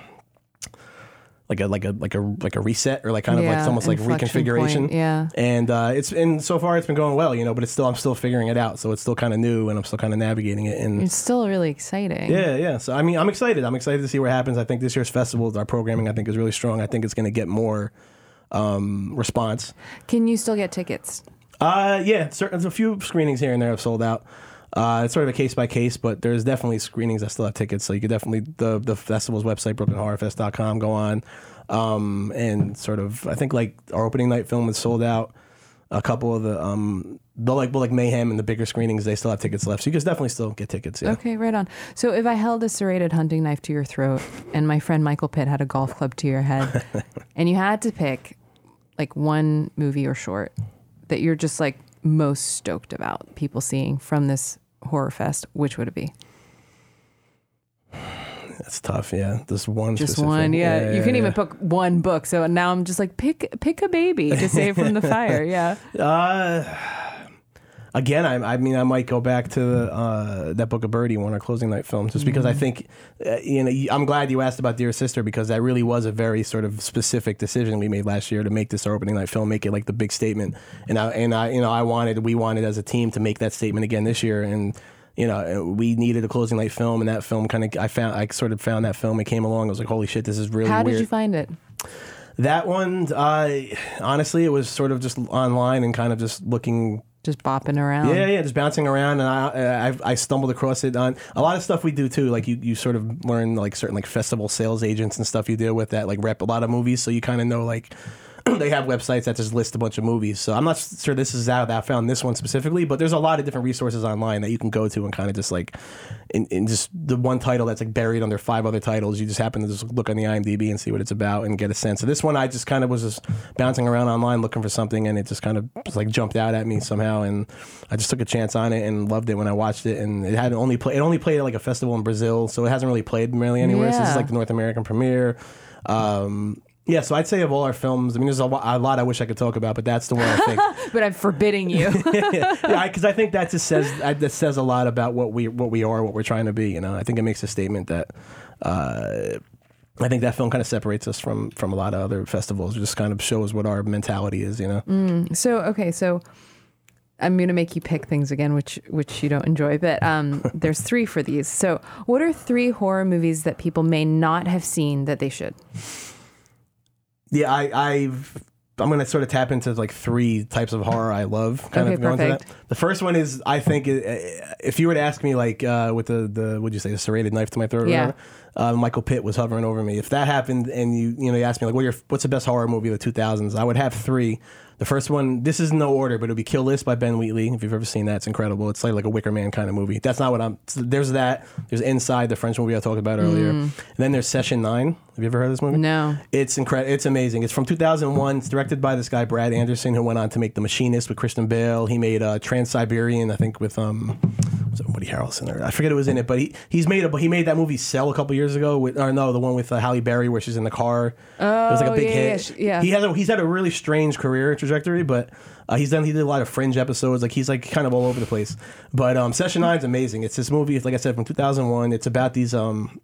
like a like a like a like a reset or like kind of like it's almost like reconfiguration. point, yeah. And uh, it's and so far it's been going well, you know, but it's still I'm still figuring it out. So it's still kind of new and I'm still kind of navigating it. And It's still really exciting. yeah, yeah. So I mean, I'm excited. I'm excited to see what happens. I think this year's festival, our programming, I think is really strong. I think it's going to get more um, response. Can you still get tickets? Uh, yeah, there's a few screenings here and there have sold out. Uh, it's sort of a case by case, but there's definitely screenings that still have tickets. So you could definitely the the festival's website, BrooklynHorrorFest.com, go on, um, and sort of I think like our opening night film was sold out. A couple of the um the like well, like Mayhem and the bigger screenings, they still have tickets left. So you can definitely still get tickets. Yeah. Okay, right on. So if I held a serrated hunting knife to your throat and my friend Michael Pitt had a golf club to your head and you had to pick like one movie or short that you're just like most stoked about people seeing from this horror fest, which would it be? That's tough. Yeah, just one. Just specific- one, yeah. you can yeah, even pick one book. So now I'm just like pick pick a baby to save from the fire. Yeah. Uh, again, I, I mean, I might go back to uh, that book of Birdie, one our closing night films, just because I Mm-hmm. think, uh, you know, I'm glad you asked about Dear Sister because that really was a very sort of specific decision we made last year to make this our opening night film, make it like the big statement, and I and I, you know, I wanted, we wanted as a team to make that statement again this year, and. You know, we needed a closing night film, and that film kind of, I found, I sort of found that film. It came along. I was like, "Holy shit, this is really How weird." did you find it? that one, uh, honestly, it was sort of just online and kind of just looking Just bopping around. yeah, yeah, just bouncing around, and I, I I stumbled across it on a lot of stuff we do too. Like you, you sort of learn like certain like festival sales agents and stuff you deal with that like rep a lot of movies, so you kind of know like they have websites that just list a bunch of movies. So I'm not sure this is out that I found this one specifically, but there's a lot of different resources online that you can go to and kind of just like, in, in just the one title that's like buried under five other titles. You just happen to just look on the IMDb and see what it's about and get a sense. So this one, I just kind of was just bouncing around online looking for something, and it just kind of just like jumped out at me somehow, and I just took a chance on it and loved it when I watched it. And it had only play, it only played at like a festival in Brazil, so it hasn't really played really anywhere. So this is like the North American premiere. Um, yeah, so I'd say of all our films, I mean, there's a, lo- a lot I wish I could talk about, but that's the one I think. But I'm forbidding you. yeah, because I think that just says that says a lot about what we what we are, what we're trying to be. You know, I think it makes a statement that. Uh, I think that film kind of separates us from from a lot of other festivals. It just kind of shows what our mentality is. You know. so okay, so I'm gonna make you pick things again, which which you don't enjoy. But um, there's three for these. So what are three horror movies that people may not have seen that they should? Yeah, I, I've. I'm gonna sort of tap into like three types of horror I love. Kind Okay, of going to perfect. that. The first one is I think if you were to ask me like uh, with the the would you say the serrated knife to my throat, or Yeah. whatever, uh, Michael Pitt was hovering over me. If that happened and you you know you asked me like what your what's the best horror movie of the 2000s, I would have three. The first one, this is no order, but it'll be Kill List by Ben Wheatley. If you've ever seen that, it's incredible. It's like like a Wicker Man kind of movie. That's not what I'm. there's that. There's Inside, the French movie I talked about earlier. And then there's Session Nine. Have you ever heard of this movie? Mm. No. It's incredible. It's amazing. It's from 2001. It's directed by this guy Brad Anderson, who went on to make The Machinist with Christian Bale. He made uh, Trans Siberian, I think, with um, Woody Harrelson or I forget who was in it, but he he's made a he made that movie Cell a couple years ago. With or no, the one with uh, Halle Berry where she's in the car. Oh, it was like a big yeah, hit. yeah, yeah. He has a, he's had a really strange career trajectory, but. Uh, he's done. He did a lot of Fringe episodes. Like he's like kind of all over the place. But um, Session Nine is amazing. It's this movie. Like I said, from 2001. It's about these um,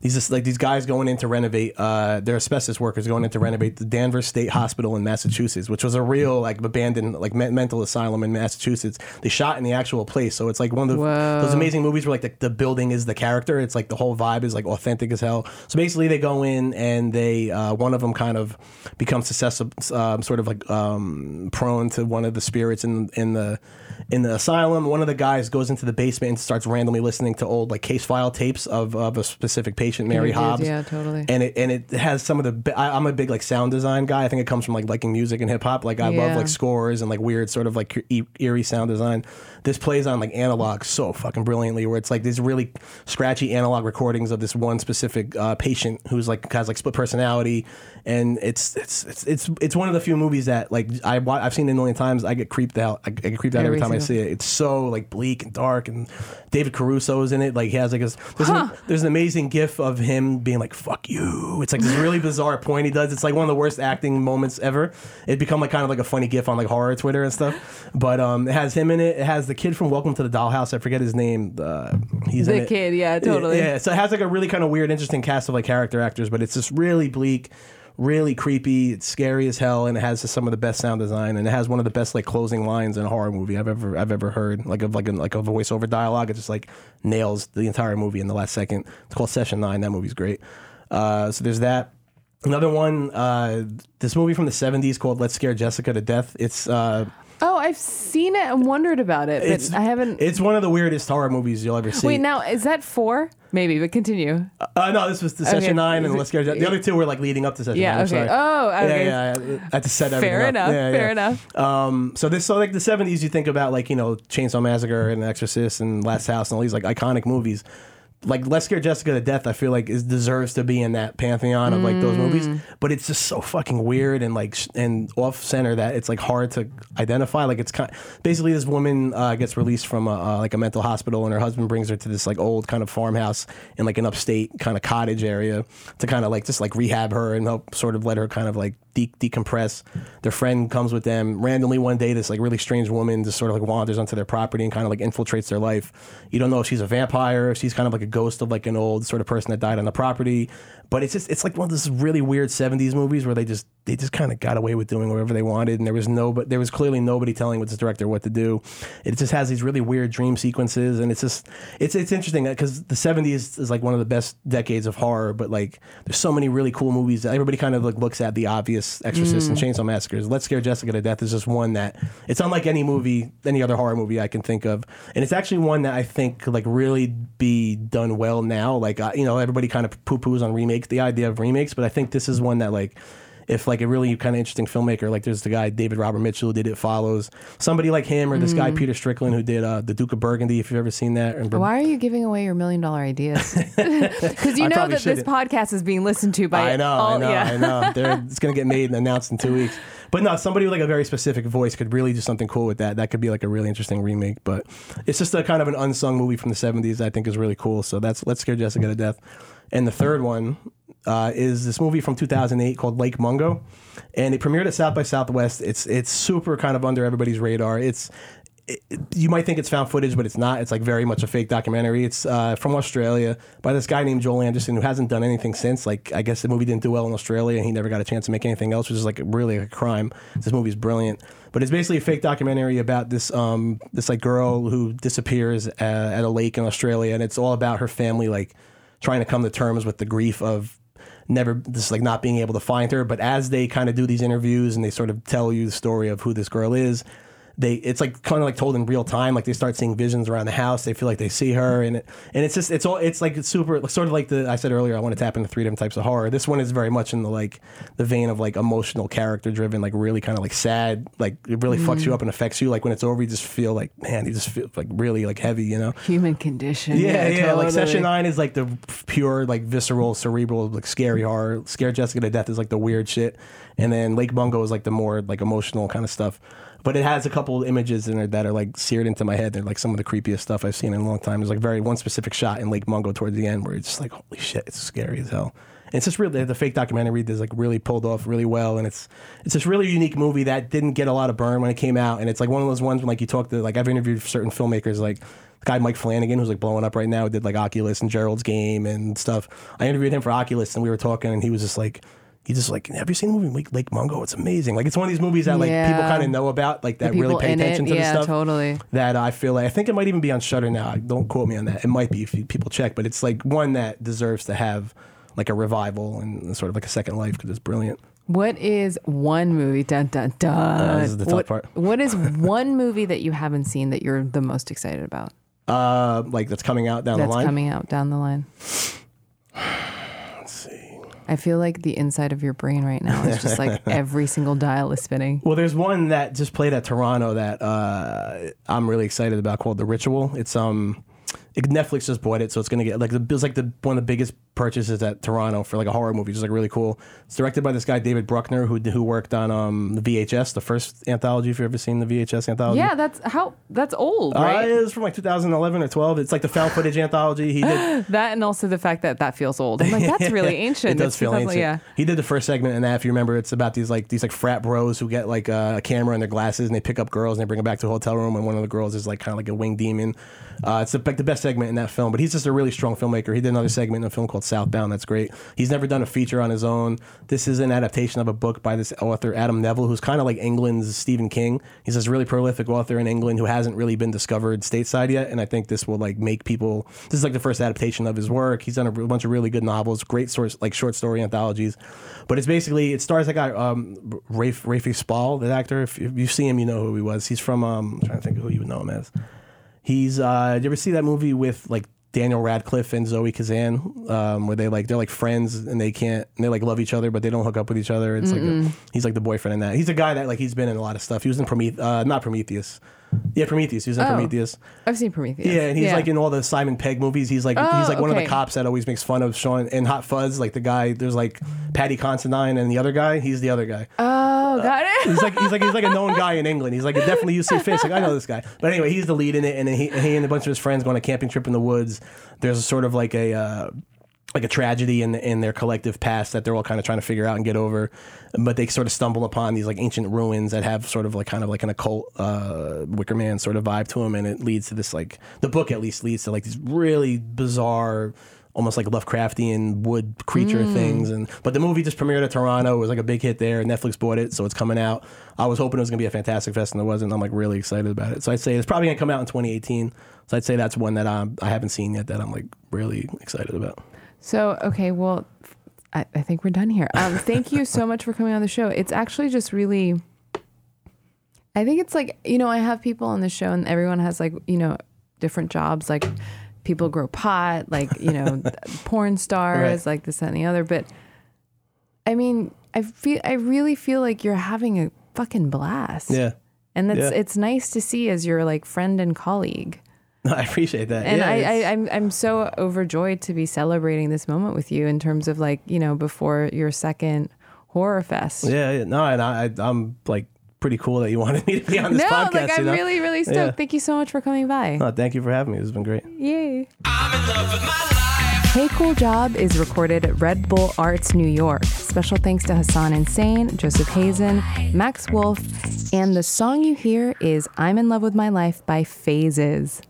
these like these guys going in to renovate uh they're asbestos workers going in to renovate the danvers state hospital in massachusetts which was a real like abandoned like me- mental asylum in massachusetts. They shot in the actual place so it's like one of the, those amazing movies where like the, the building is the character. It's like the whole vibe is like authentic as hell. So basically they go in and they uh one of them kind of becomes susceptible um, sort of like um prone to one of the spirits in in the in the asylum one of the guys goes into the basement and starts randomly listening to old like case file tapes of, of a specific patient mary hobbs yeah, totally. and it and it has some of the I, i'm a big like sound design guy i think it comes from like liking music and hip-hop like i Yeah. love like scores and like weird sort of like e- eerie sound design this plays on like analog so fucking brilliantly where it's like these really scratchy analog recordings of this one specific uh, patient who's like has like split personality and it's it's it's it's it's one of the few movies that like I I've seen it a million times. I get creeped out. I, get creeped out every, Every time I see it. It's so like bleak and dark. And David Caruso is in it. Like he has like a there's, an, there's an amazing gif of him being like "fuck you." It's like this really bizarre point he does. It's like one of the worst acting moments ever. It become like kind of like a funny gif on like horror Twitter and stuff. But um, it has him in it. It has the kid from Welcome to the Dollhouse. I forget his name. Uh, he's in The it. kid, yeah, totally. Yeah, so it has like a really kind of weird, interesting cast of like character actors, but it's just really bleak, really creepy. It's scary as hell, and it has some of the best sound design, and it has one of the best like closing lines in a horror movie I've ever I've ever heard. Like of like a, like a voiceover dialogue, it just like nails the entire movie in the last second. It's called Session Nine. That movie's great. Uh, so there's that. Another one, uh, this movie from the '70s called "Let's Scare Jessica to Death." It's uh, Oh, I've seen it and wondered about it, but it's I haven't. It's one of the weirdest horror movies you'll ever see. Wait, now is that four? Maybe, but continue. Uh, no, this was the Okay. session nine, and let's go. The other two were like leading up to session Yeah, nine. Okay. Oh, okay. Yeah, yeah, yeah. I had to set everything Fair up. enough. Yeah, fair yeah. enough. Um, so this, so like the '70s, you think about like you know Chainsaw Massacre and Exorcist and Last House and all these like iconic movies. Like Let's Scare Jessica to Death, I feel like is deserves to be in that pantheon of like those movies, Mm. but it's just so fucking weird and like sh- and off center that it's like hard to identify. Like it's kind basically this woman uh, gets released from a, uh, like a mental hospital, and her husband brings her to this like old kind of farmhouse in like an upstate kind of cottage area to kind of like just like rehab her and help sort of let her kind of like de- decompress. Their friend comes with them randomly one day. This like really strange woman just sort of like wanders onto their property and kind of like infiltrates their life. You don't know if she's a vampire, if she's kind of like a ghost of like an old sort of person that died on the property. But it's just it's like one of those really weird '70s movies where they just they just kind of got away with doing whatever they wanted, and there was no but there was clearly nobody telling this director what to do. It just has these really weird dream sequences, and it's just it's it's interesting because the '70s is like one of the best decades of horror, but like there's so many really cool movies that everybody kind of like looks at the obvious Exorcist and Chainsaw Massacres. Let's Scare Jessica to Death is just one that it's unlike any movie, any other horror movie I can think of, and it's actually one that I think could like really be done well now. Like uh, you know, everybody kind of poo poos on remakes, the idea of remakes, but I think this is one that like if like a really kind of interesting filmmaker, like there's the guy David Robert Mitchell who did It Follows, somebody like him, or this guy Mm. Peter Strickland who did uh, the Duke of Burgundy. If you've ever seen that, and Why are you giving away your million dollar ideas? Because you know that this shouldn't. podcast is being listened to by I know, all, I know, yeah. I know. They're, it's gonna get made and announced in two weeks. But no, somebody with like a very specific voice could really do something cool with that. That could be like a really interesting remake. But it's just a kind of an unsung movie from the '70s. I think is really cool. So that's Let's Scare Jessica to Death. And the third one uh, is this movie from 2008 called Lake Mungo, and it premiered at South by Southwest. It's it's super kind of under everybody's radar. It's it, you might think it's found footage, but it's not. It's like very much a fake documentary. It's uh, from Australia by this guy named Joel Anderson who hasn't done anything since. Like I guess the movie didn't do well in Australia, and he never got a chance to make anything else, which is like really a crime. This movie's brilliant, but it's basically a fake documentary about this um this like girl who disappears uh, at a lake in Australia, and it's all about her family like trying to come to terms with the grief of never just like not being able to find her. But as they kind of do these interviews and they sort of tell you the story of who this girl is, they it's like kind of like told in real time. Like they start seeing visions around the house. They feel like they see her, and it, and it's just it's all it's like it's super sort of like the I said earlier. I want to tap into three different types of horror. This one is very much in the like the vein of like emotional character driven, like really kind of like sad. Like it really fucks you mm. up and affects you. Like when it's over, you just feel like man, you just feel like really like heavy, you know. Human condition. Yeah, yeah. Like totally. Session Nine is like the pure, like visceral, cerebral, like scary horror. Scare Jessica to Death is like the weird shit, and then Lake Mungo is like the more like emotional kind of stuff. But it has a couple images in it that are like seared into my head. They're like some of the creepiest stuff I've seen in a long time. There's like very one specific shot in Lake Mungo towards the end where it's just like holy shit, it's scary as hell. And it's just really the fake documentary is like really pulled off really well, and it's it's this really unique movie that didn't get a lot of burn when it came out, and it's like one of those ones when like you talk to like I've interviewed certain filmmakers like the guy Mike Flanagan who's like blowing up right now did like Oculus and Gerald's Game and stuff. I interviewed him for Oculus, and we were talking, and he was just like. He just like, have you seen the movie Lake, Mungo? It's amazing. Like it's one of these movies that like people kind of know about, like that really pay attention it, to the yeah, stuff totally. that I feel like I think it might even be on Shudder now. Don't quote me on that. It might be if people check, but it's like one that deserves to have like a revival and sort of like a second life because it's brilliant. What is one movie? Dun dun dun. this is the tough what, part. what is one movie that you haven't seen that you're the most excited about? Uh, like that's coming out down That's the line. That's coming out down the line. I feel like the inside of your brain right now is just like every single dial is spinning. Well, there's one that just played at Toronto that uh, I'm really excited about called The Ritual. It's um, Netflix just bought it, so it's gonna get like the it was like the one of the biggest purchases at Toronto for like a horror movie. It's like really cool. It's directed by this guy David Bruckner who who worked on um the VHS, the first anthology. If you've ever seen the VHS anthology, Yeah, that's how that's old, Uh, right? it was from like 2011 or 12. It's like the found footage anthology. He did. that and also the fact that that feels old. I'm like, that's really ancient. It does It's feel ancient. Yeah. He did the first segment in that. If you remember, it's about these like these like frat bros who get like uh, a camera and their glasses and they pick up girls and they bring them back to a hotel room and one of the girls is like kind of like a winged demon. Uh, it's like the best segment in that film. But he's just a really strong filmmaker. He did another segment in a film called Southbound. That's great. He's never done a feature on his own. This is an adaptation of a book by this author Adam Nevill, who's kind of like England's Stephen King. He's this really prolific author in England who hasn't really been discovered stateside yet, and I think this will like make people. This is like the first adaptation of his work. He's done a bunch of really good novels, great source like short story anthologies. But it's basically it stars that guy um, Rafe Rafe Spall, the actor. If, if you see him, you know who he was. He's from um, I'm trying to think who you would know him as. He's uh, did you ever see that movie with like Daniel Radcliffe and Zoe Kazan, um, where they like they're like friends and they can't and they like love each other but they don't hook up with each other. It's like a, he's like the boyfriend in that. He's a guy that like he's been in a lot of stuff. He was in Prometheus, uh, not Prometheus. Yeah, Prometheus. He was in Oh. Prometheus. I've seen Prometheus. Yeah, and he's like in all the Simon Pegg movies. He's like Oh, he's like one of okay. the cops that always makes fun of Sean in Hot Fuzz. Like the guy, there's like Paddy Considine and the other guy. He's the other guy. Oh, got it. He's like he's like he's like a known guy in England. He's like definitely you see face. Like I know this guy. But anyway, he's the lead in it, and then he, he and a bunch of his friends go on a camping trip in the woods. There's a sort of like a. Uh, like a tragedy in in their collective past that they're all kind of trying to figure out and get over, but they sort of stumble upon these like ancient ruins that have sort of like kind of like an occult uh, Wicker Man sort of vibe to them, and it leads to this like the book at least leads to like these really bizarre almost like Lovecraftian wood creature things. And but the movie just premiered at Toronto. It was like a big hit there. Netflix bought it, so it's coming out. I was hoping it was gonna be a fantastic fest, and it wasn't. I'm like really excited about it. So I'd say it's probably gonna come out in 2018. So I'd say that's one that I'm, I haven't seen yet that I'm like really excited about. So, okay, well, I, I think we're done here. Um, thank you so much for coming on the show. It's actually just really, I think it's like, you know, I have people on the show and everyone has like, you know, different jobs. Like people grow pot, like, you know, porn stars, Right. like this, that, and the other. But I mean, I feel I really feel like you're having a fucking blast. Yeah. And it's Yeah. it's nice to see as your like friend and colleague. I appreciate that. And yeah, I, I, I'm I'm so overjoyed to be celebrating this moment with you in terms of like, you know, before your second horror fest. yeah, yeah, no, and I, I, I'm like pretty cool that you wanted me to be on this no, podcast. like I'm you know? really, really stoked. Yeah. Thank you so much for coming by. No, thank you for having me. This has been great. Yay. I'm in love with my life. Hey Cool Job is recorded at Red Bull Arts, New York. Special thanks to Hassan Insane, Joseph Hazen, Max Wolf, and the song you hear is I'm in Love with My Life by Phases.